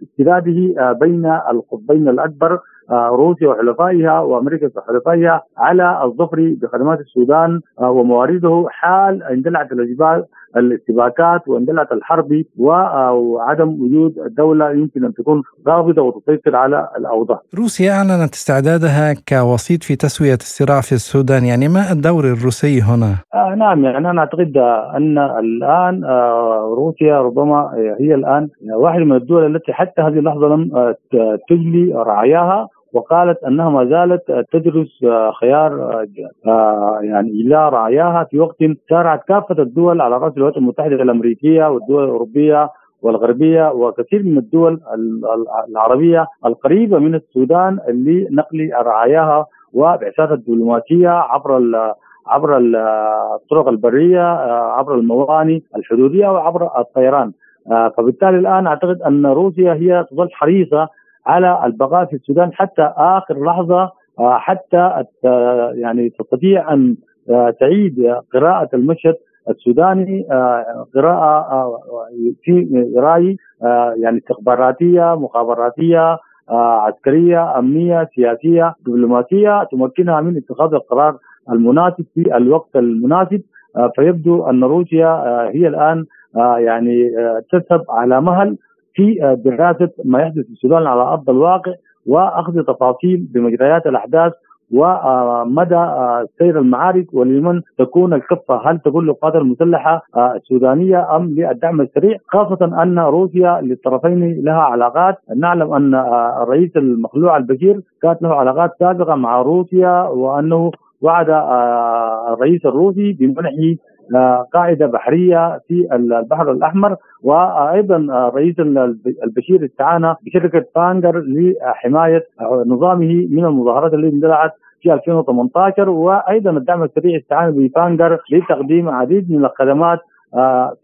استداده بين القطبين الأكبر روسيا وحلفائها وأمريكا وحلفائها على الظفر بخدمات السودان وموارده حال اندلعت الاشتباكات واندلعت الحرب وعدم وجود دولة يمكن أن تكون رابطه وتسيطر على الأوضاع. روسيا أعلنت استعدادها كوسيط في تسوية الصراع في السودان، يعني ما الدور الروسي هنا؟ آه نعم يعني أنا أعتقد أن الآن آه روسيا ربما هي الآن واحدة من الدول التي حتى هذه اللحظة لم آه تجلي رعاياها وقالت أنها ما زالت تدرس خيار يعني إلى رعاياها في وقت سارعت كافة الدول على رأس الولايات المتحدة الأمريكية والدول الأوروبية والغربية وكثير من الدول العربية القريبة من السودان لنقل رعاياها وبعثاتها الدبلوماسية عبر عبر الطرق البرية عبر المواني الحدودية وعبر الطيران. فبالتالي الآن أعتقد أن روسيا هي تظل حريصة على البقاء في السودان حتى آخر لحظة حتى يعني تستطيع أن تعيد قراءة المشهد السوداني قراءة في راي يعني استخباراتيه مخابراتية عسكرية أمنية سياسية دبلوماسية تمكنها من اتخاذ القرار المناسب في الوقت المناسب. فيبدو أن روسيا هي الآن يعني تذهب على مهل. في دراسة ما يحدث في السودان على أرض الواقع وأخذ تفاصيل بمجريات الأحداث ومدى سير المعارك ولمن تكون الكفه هل تكون للقوات المسلحة السودانية أم للدعم السريع؟ خاصة أن روسيا للطرفين لها علاقات. نعلم أن الرئيس المخلوع البشير كانت له علاقات سابقة مع روسيا وأنه وعد الرئيس الروسي بمنحه قاعدة بحرية في البحر الأحمر وأيضا الرئيس البشير استعان بشركة فانجر لحماية نظامه من المظاهرات التي اندلعت في 2018 وأيضا الدعم السريع استعان بفانجر لتقديم عديد من الخدمات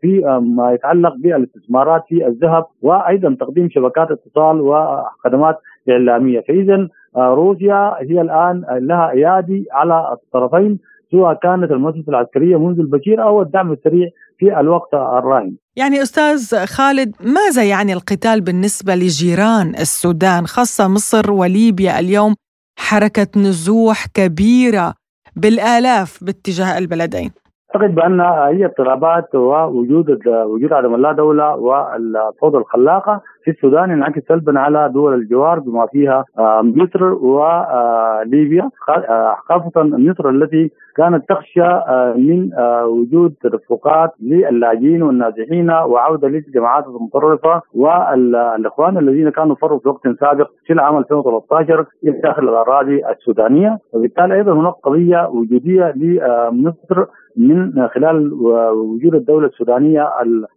في ما يتعلق بالاستثمارات في الذهب وأيضا تقديم شبكات اتصال وخدمات إعلامية. فاذا روسيا هي الآن لها إيادي على الطرفين سواء كانت المؤسسة العسكرية منذ البشير أو الدعم السريع في الوقت الراهن. يعني أستاذ خالد ماذا يعني القتال بالنسبة لجيران السودان خاصة مصر وليبيا اليوم حركة نزوح كبيرة بالآلاف باتجاه البلدين. أعتقد بأن هي اضطرابات ووجود وجود عدم اللا دولة والفوضى الخلاقة في السودان ينعكس سلبا على دول الجوار بما فيها مصر وليبيا خاصة مصر التي كانت تخشى من وجود تدفقات للاجئين والنازحين وعودة للجماعات المتطرفه والإخوان الذين كانوا فروا في وقت سابق في العام 2013 إلى داخل الأراضي السودانية. وبالتالي أيضا هناك قضية وجودية لمصر من خلال وجود الدولة السودانية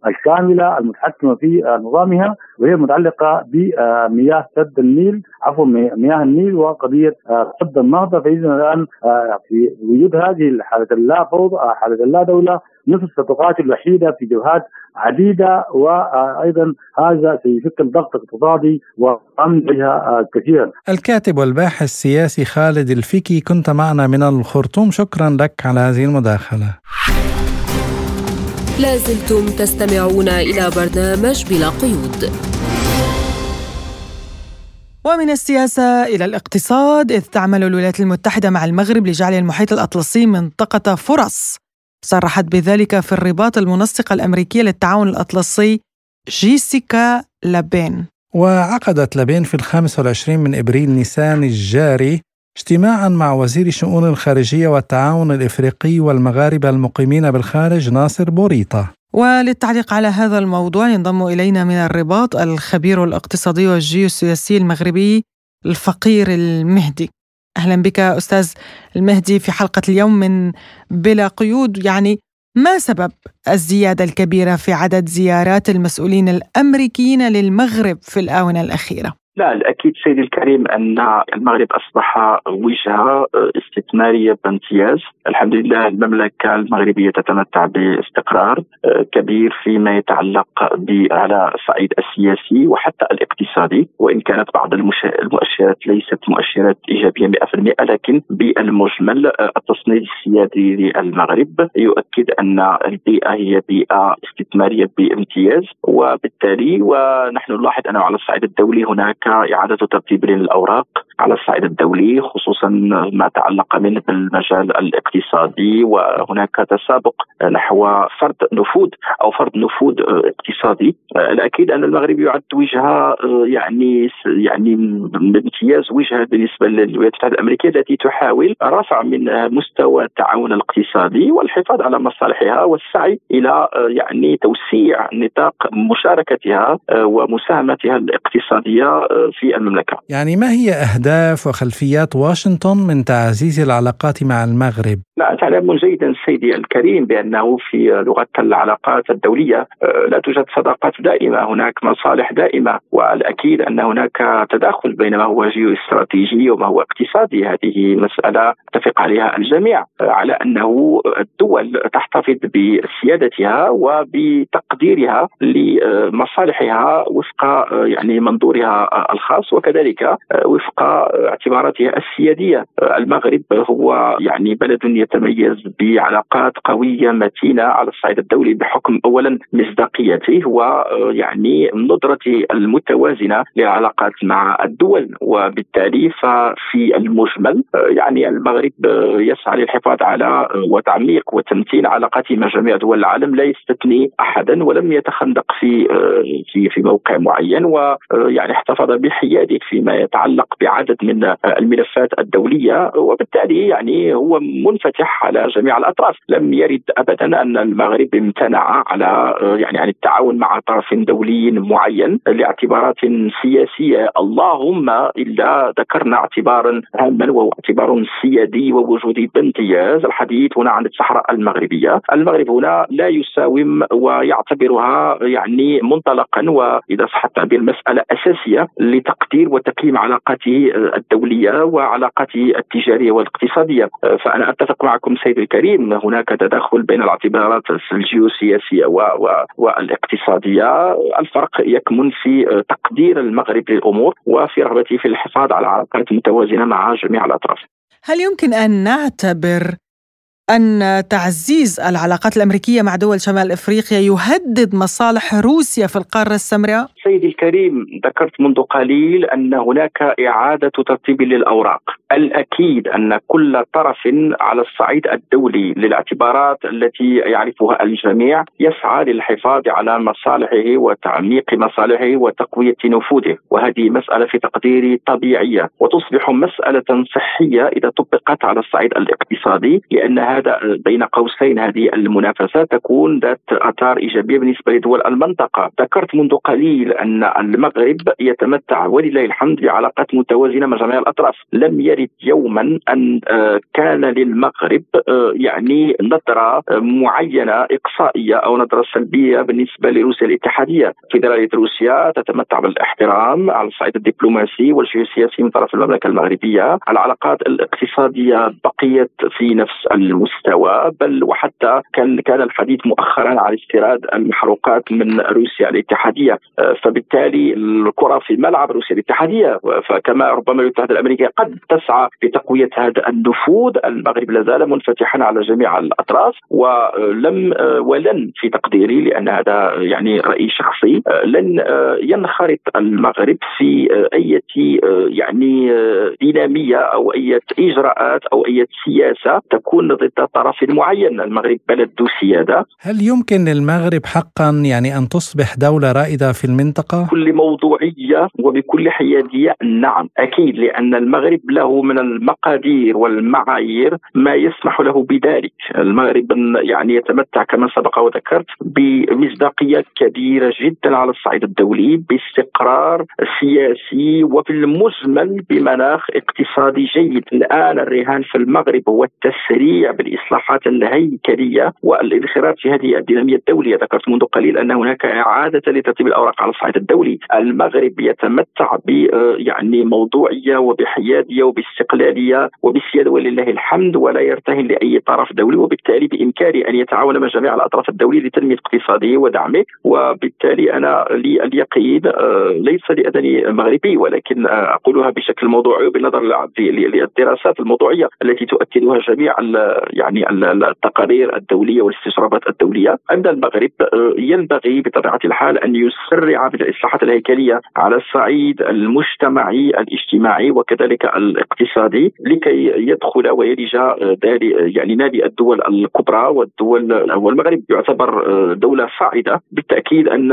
الكاملة المتحكمة في نظامها وهي متعلقة بمياه سد النيل عفوا مياه النيل وقضية سد النهضة. فاذا الآن في وجود هذه حاله اللا فوضى حالة اللا دولة مصر ستقاتل الوحيدة في جبهات عديدة وأيضا هذا سيشكل ضغط اقتصادي وأمنها كثيرا. الكاتب والباحث السياسي خالد الفيكي كنت معنا من الخرطوم شكرا لك على هذه المداخلة. لازلتم تستمعون إلى برنامج بلا قيود. ومن السياسة إلى الاقتصاد إذ تعمل الولايات المتحدة مع المغرب لجعل المحيط الأطلسي منطقة فرص صرحت بذلك في الرباط المنسقة الأمريكية للتعاون الأطلسي جيسيكا لابين. وعقدت لابين في الخامس والعشرين من إبريل نيسان الجاري اجتماعا مع وزير الشؤون الخارجية والتعاون الإفريقي والمغاربة المقيمين بالخارج ناصر بوريطة. وللتعليق على هذا الموضوع ينضم إلينا من الرباط الخبير الاقتصادي والجيوسياسي المغربي الفقير المهدي. أهلا بك أستاذ المهدي في حلقة اليوم من بلا قيود يعني ما سبب الزيادة الكبيرة في عدد زيارات المسؤولين الأمريكيين للمغرب في الآونة الأخيرة؟ لا الأكيد سيدي الكريم أن المغرب أصبح وجهة استثمارية بامتياز. الحمد لله المملكة المغربية تتمتع باستقرار كبير فيما يتعلق على الصعيد السياسي وحتى الاقتصادي. وإن كانت بعض المؤشرات ليست مؤشرات إيجابية 100% لكن بالمجمل التصنيف السيادي للمغرب يؤكد أن البيئة هي بيئة استثمارية بامتياز. وبالتالي ونحن نلاحظ أنه على الصعيد الدولي هناك إعادة ترتيب الأوراق على الصعيد الدولي خصوصا ما تعلق منه بالمجال الاقتصادي. وهناك تسابق نحو فرض نفوذ أو فرض نفوذ اقتصادي. الأكيد أن المغرب يعد وجهة يعني يعني بامتياز وجهة بالنسبة للولايات المتحدة الأمريكية التي تحاول رفع من مستوى التعاون الاقتصادي والحفاظ على مصالحها والسعي إلى يعني توسيع نطاق مشاركتها ومساهمتها الاقتصادية. في المملكة يعني ما هي أهداف وخلفيات واشنطن من تعزيز العلاقات مع المغرب؟ لا تعلم جيدا سيدي الكريم بأنه في لغة العلاقات الدولية لا توجد صداقات دائمة هناك مصالح دائمة والأكيد أن هناك تداخل بين ما هو جيو استراتيجي وما هو اقتصادي هذه مسألة أتفق عليها الجميع على أنه الدول تحتفظ بسيادتها وبتقديرها لمصالحها وفق يعني منظورها الخاص وكذلك وفق واعتباراته السيادية. المغرب هو يعني بلد يتميز بعلاقات قوية متينة على الصعيد الدولي بحكم اولا مصداقيته ويعني ندرته المتوازنة للعلاقات مع الدول. وبالتالي ففي المجمل يعني المغرب يسعى للحفاظ على وتعميق وتمتين علاقاته مع جميع دول العالم لا يستثني احدا ولم يتخندق في في في موقع معين. ويعني احتفظ بحياده فيما يتعلق بعدد من الملفات الدولية وبالتالي يعني هو منفتح على جميع الأطراف. لم يرد ابدا أن المغرب امتنع على يعني عن التعاون مع طرف دولي معين لاعتبارات سياسية. اللهم إلا ذكرنا اعتبارا هاما وهو اعتبار سيادي ووجودي بامتياز الحديث هنا عن الصحراء المغربية. المغرب هنا لا يساوم ويعتبرها يعني منطلقا وإذا صح التعبير مساله أساسية لتقدير وتقييم علاقاته الدولية وعلاقاته التجارية والاقتصادية. فأنا أتفق معكم سيد الكريم هناك تداخل بين الاعتبارات الجيوسياسية والاقتصادية. الفرق يكمن في تقدير المغرب للأمور وفي رغبته في الحفاظ على علاقات متوازنة مع جميع الأطراف. هل يمكن أن نعتبر أن تعزيز العلاقات الأمريكية مع دول شمال إفريقيا يهدد مصالح روسيا في القارة السمراء؟ سيدي الكريم ذكرت منذ قليل أن هناك إعادة ترتيب للأوراق. الأكيد أن كل طرف على الصعيد الدولي للاعتبارات التي يعرفها الجميع يسعى للحفاظ على مصالحه وتعميق مصالحه وتقوية نفوذه. وهذه مسألة في تقديري طبيعية. وتصبح مسألة صحية إذا طبقت على الصعيد الاقتصادي لأنها هذا بين قوسين هذه المنافسة تكون ذات آثار إيجابية بالنسبة لدول المنطقة، ذكرت منذ قليل ان المغرب يتمتع ولله الحمد بعلاقات متوازنة مع جميع الأطراف، لم يرد يوما أن آه، كان للمغرب آه، يعني نظرة معينة إقصائية أو نظرة سلبية بالنسبة لروسيا الاتحادية، فيدراليه روسيا تتمتع بالاحترام على الصعيد الدبلوماسي والجيوسياسي من طرف المملكة المغربية، العلاقات الاقتصادية بقيت في نفس الم المستوى بل وحتى كان كان الحديث مؤخرا عن استيراد المحروقات من روسيا الاتحادية. آه، فبالتالي الكرة في ملعب روسيا الاتحادية فكما ربما الولايات المتحده الامريكيه قد تسعى لتقويه هذا النفوذ. المغرب لا زال منفتحا على جميع الأطراف ولم ولن في تقديري لأن هذا يعني رأي شخصي لن ينخرط المغرب في أي يعني دينامية أو أي إجراءات أو أي سياسة تكون ضد طرف معين. المغرب بلد ذو سيادة. هل يمكن للمغرب حقا يعني أن تصبح دولة رائدة في المنطقة؟ بكل موضوعية وبكل حيادية نعم أكيد لأن المغرب له من المقادير والمعايير ما يسمح له بذلك. المغرب يعني يتمتع كما سبق وذكرت بمصداقية كبيرة جدا على الصعيد الدولي باستقرار سياسي وفي المجمل بمناخ اقتصادي جيد. الآن الرهان في المغرب هو التسريع بالإصلاحات الهيكلية والانخراط في هذه الدينامية الدولية ذكرت منذ قليل أن هناك إعادة لترتيب الأوراق على الصعيد الدولي المغرب يتمتع ب يعني موضوعية وبحيادية وباستقلالية وبسياده ولله الحمد ولا يرتهن لأي طرف دولي وبالتالي بامكانه أن يتعاون مع جميع الأطراف الدوليه لتنمية اقتصاده ودعمه وبالتالي أنا لي اليقين آه، ليس لادني مغربي ولكن آه، أقولها بشكل موضوعي وبالنظر للدراسات الموضوعية التي تؤكدها جميع يعني التقارير الدولية والاستشرافات الدولية. أن المغرب آه، ينبغي بطبيعة الحال أن يسرع بالاصلاحات الهيكلية على الصعيد المجتمعي الاجتماعي وكذلك الاقتصادي لكي يدخل ويلج آه، يعني نادي الدول الكبرى والدول والمغرب. يعتبر آه، دولة صاعدة. بالتأكيد أن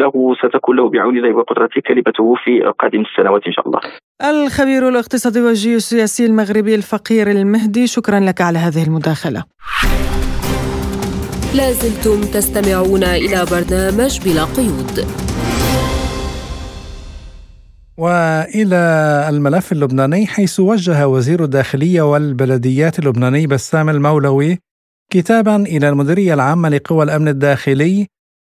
له ستكون له بعون الله وقدرته كلمته في قادم السنوات إن شاء الله. الخبير الاقتصادي والجيوسياسي المغربي الفقير المهدي شكرا لك على هذه المداخلة. لازلتم تستمعون إلى برنامج بلا قيود. وإلى الملف اللبناني حيث وجه وزير الداخلية والبلديات اللبناني بسام المولوي كتابا إلى المديريه العامه لقوى الأمن الداخلي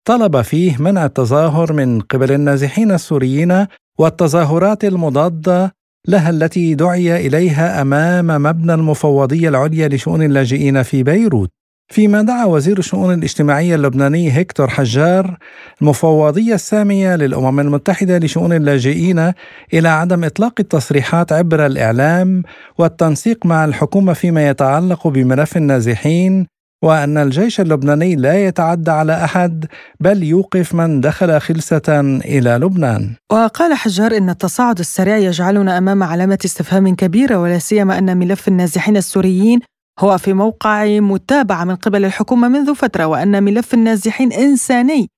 طلب فيه منع التظاهر من قبل النازحين السوريين والتظاهرات المضادة لها التي دعي إليها أمام مبنى المفوضية العليا لشؤون اللاجئين في بيروت. فيما دعا وزير الشؤون الاجتماعية اللبناني هيكتور حجار المفوضية السامية للأمم المتحدة لشؤون اللاجئين إلى عدم إطلاق التصريحات عبر الإعلام والتنسيق مع الحكومة فيما يتعلق بملف النازحين وأن الجيش اللبناني لا يتعدى على أحد بل يوقف من دخل خلسة إلى لبنان. وقال حجار إن التصاعد السريع يجعلنا أمام علامة استفهام كبيرة ولا سيما أن ملف النازحين السوريين هو في موقع متابعة من قبل الحكومة منذ فترة وأن ملف النازحين إنساني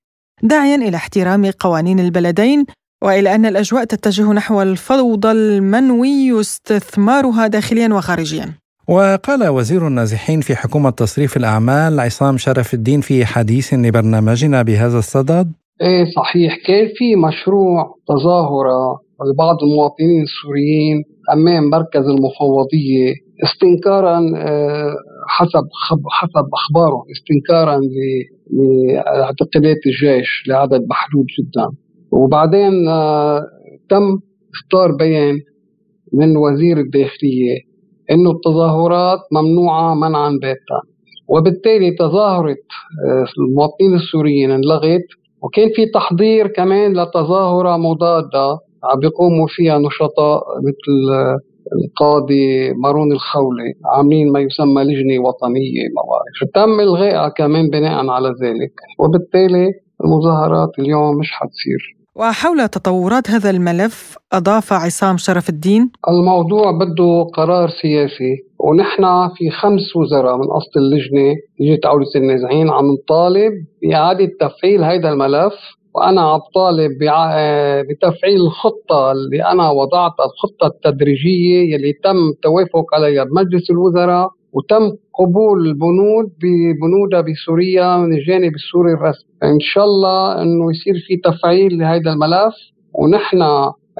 داعيا إلى احترام قوانين البلدين وإلى أن الأجواء تتجه نحو الفوضى المنوي استثمارها داخليا وخارجيا. وقال وزير النازحين في حكومة تصريف الأعمال عصام شرف الدين في حديث لبرنامجنا بهذا الصدد إيه صحيح كان في مشروع تظاهرة لبعض المواطنين السوريين أمام مركز المفوضية استنكارا آه، حسب حسب أخباره استنكارا لاعتقالات الجيش لعدد محدود جدا. وبعدين آه، تم إصدار بيان من وزير الداخلية إنه التظاهرات ممنوعة منعا باتا. وبالتالي تظاهره آه، المواطنين السوريين انلغت. وكان في تحضير كمان لتظاهرة مضادة عم بيقوموا فيها نشطاء مثل القاضي مارون الخولي عاملين ما يسمى لجنة وطنية ما بعرف تم الغائها كمان بناء على ذلك. وبالتالي المظاهرات اليوم مش حتصير. وحول تطورات هذا الملف أضاف عصام شرف الدين؟ الموضوع بده قرار سياسي ونحن في خمس وزراء من أصل اللجنة لجنة أولية النازحين عم نطالب بإعادة تفعيل هذا الملف وأنا عم طالب بتفعيل الخطة اللي أنا وضعتها الخطة التدريجية يلي تم التوافق عليها بمجلس الوزراء وتم قبول البنود ببنودها بسوريا من الجانب السوري الرسمي. ان شاء الله إنه يصير في تفعيل لهذا الملف ونحن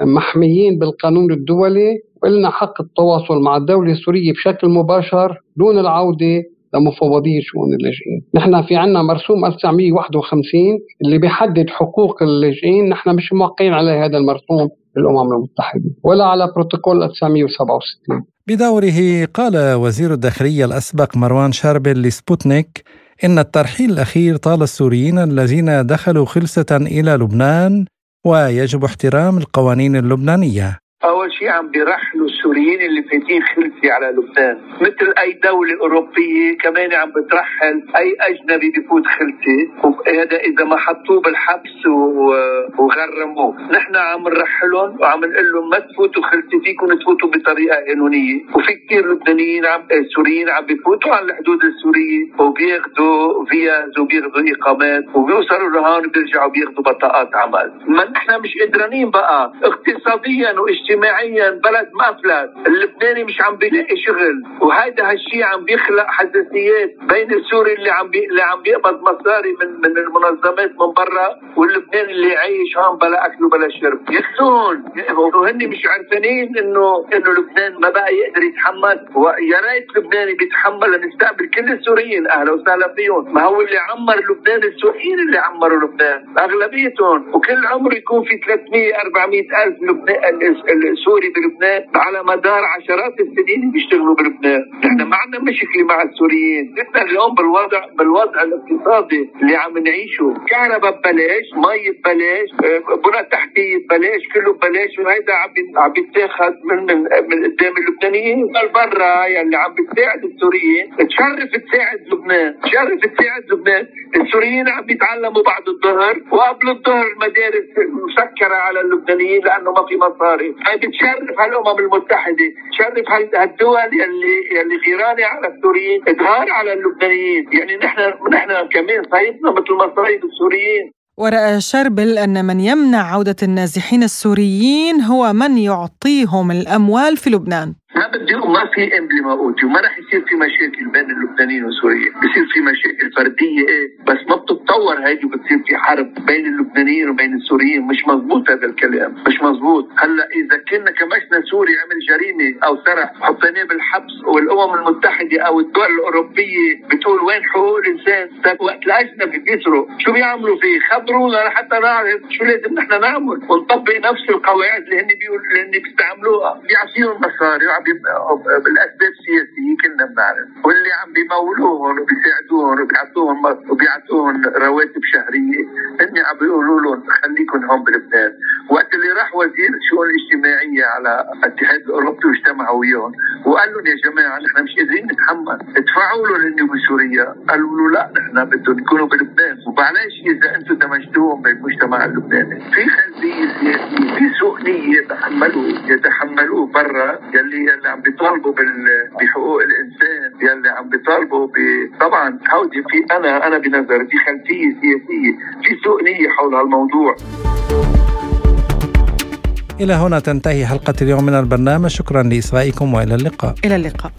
محميين بالقانون الدولي ولنا حق التواصل مع الدولة السورية بشكل مباشر دون العودة لمفوضية شؤون اللاجئين نحن في عنا مرسوم 1951 اللي بيحدد حقوق اللاجئين نحن مش موقعين على هذا المرسوم بالأمم المتحدة ولا على بروتوكول 1967 بدوره قال وزير الداخلية الأسبق مروان شاربل لسبوتنيك إن الترحيل الأخير طال السوريين الذين دخلوا خلسة إلى لبنان ويجب احترام القوانين اللبنانية. أول شيء عم بيرحلوا السوريين اللي فاتين خلسة على لبنان. مثل أي دولة أوروبية كمان عم بترحل أي أجنبي بفوت خلسة. وهذا إذا ما حطوه بالحبس وغرموه. نحن عم نرحلهم وعم نقول لهم ما تفوتوا خلسة فيكم تفوتوا بطريقة قانونيه وفي كثير لبنانيين عم سوريين عم بفوتوا على الحدود السورية وبياخذوا فيز وبياخذوا إقامات وبيوصلوا لهون بيرجعوا بياخذوا بطاقات عمل. ما نحن مش قدرانين بقى اقتصاديا واجتماعيا اجتماعيا بلد مفلس اللبناني مش عم بيلاقي شغل. وهذا هالشيء عم بيخلق حساسيات بين السوري اللي عم بي... اللي عم بيقبض مصاري من من المنظمات من برا واللبناني اللي عايش هون بلا أكل وبلا شرب. يخسون وهن مش عارفين انه إنه لبنان ما بقى يقدر يتحمل. ويا ريت لبناني بيتحمل لنستقبل كل السوريين أهلا وسهلا فيهم ما هو اللي عمر لبنان السوريين اللي عمروا لبنان أغلبيتهم. وكل عمر يكون في 300 400 ألف لبنان السوري بلبنان على مدار عشرات السنين بيشتغلوا بلبنان، نحن ما عندنا مشكله مع السوريين، نحن اليوم بالوضع بالوضع الاقتصادي اللي عم نعيشه، كهرباء ببلاش، مي ببلاش، آه، بنى تحتيه ببلاش، كله ببلاش وهيدا عم عم بيتاخذ من من من قدام اللبنانيين. برا يلي عم بتساعد السوريين، تشرف تساعد لبنان، تشرف تساعد لبنان، السوريين عم بيتعلموا بعد الظهر وقبل الظهر المدارس مسكرة على اللبنانيين لأنه ما في مصاري، بتشرف هالامم المتحدة تشرف هالدول يلي يلي غيرانه على السوريين إظهار على اللبنانيين. يعني نحن نحن كمان صايبنا مثل ما صايب السوريين. ورأى شربل أن من يمنع عودة النازحين السوريين هو من يعطيهم الأموال في لبنان. ما بدي ما في ام بما أوتي وما راح يصير في مشاكل بين اللبنانيين والسوريين. بصير في مشاكل فردية إيه بس ما بتتطور هيدي وبتصير في حرب بين اللبنانيين وبين السوريين. مش مزبوط هذا الكلام مش مزبوط هلأ إذا كنا كمشنا سوري عمل جريمة أو سرق حطيناه بالحبس والأمم المتحدة أو الدول الأوروبية بتقول وين حقوق الإنسان؟ وقت الاجنبي بيسرق شو بيعملوا فيه؟ خبرونا لحتى نعرف شو لازم نحن نعمل ونطبق نفس القواعد اللي هن بيقولوا اللي هن بيستعملوها. بيعطيهم مصاري بالأسباب السياسية كلنا بنعرف واللي عم بيمولوهم وبيساعدوهم وبيعطوهم وبيعطوهم رواتب شهرية هن عم بيقولوا لهم خليكم هون بلبنان. وقت اللي راح وزير الشؤون الاجتماعية على الاتحاد الاوروبي واجتمعوا وياهم وقال لهم يا جماعة نحن مش قادرين نتحمل. ادفعوا له لأنه بسوريا قالوا له لا نحن بدهم يكونوا بلبنان. ومعلش إذا أنتم دمجتوهم بالمجتمع اللبناني؟ في خلفية سياسية في سوء نية يتحملوه يتحملوه برا يلي يلي عم بيطالبوا بحقوق الإنسان يلي عم بيطالبوا طبعا هودي في أنا أنا بنظري في خلفية سياسية في سوء نية حول هالموضوع. إلى هنا تنتهي حلقة اليوم من البرنامج. شكرا لإصغائكم وإلى اللقاء. إلى اللقاء.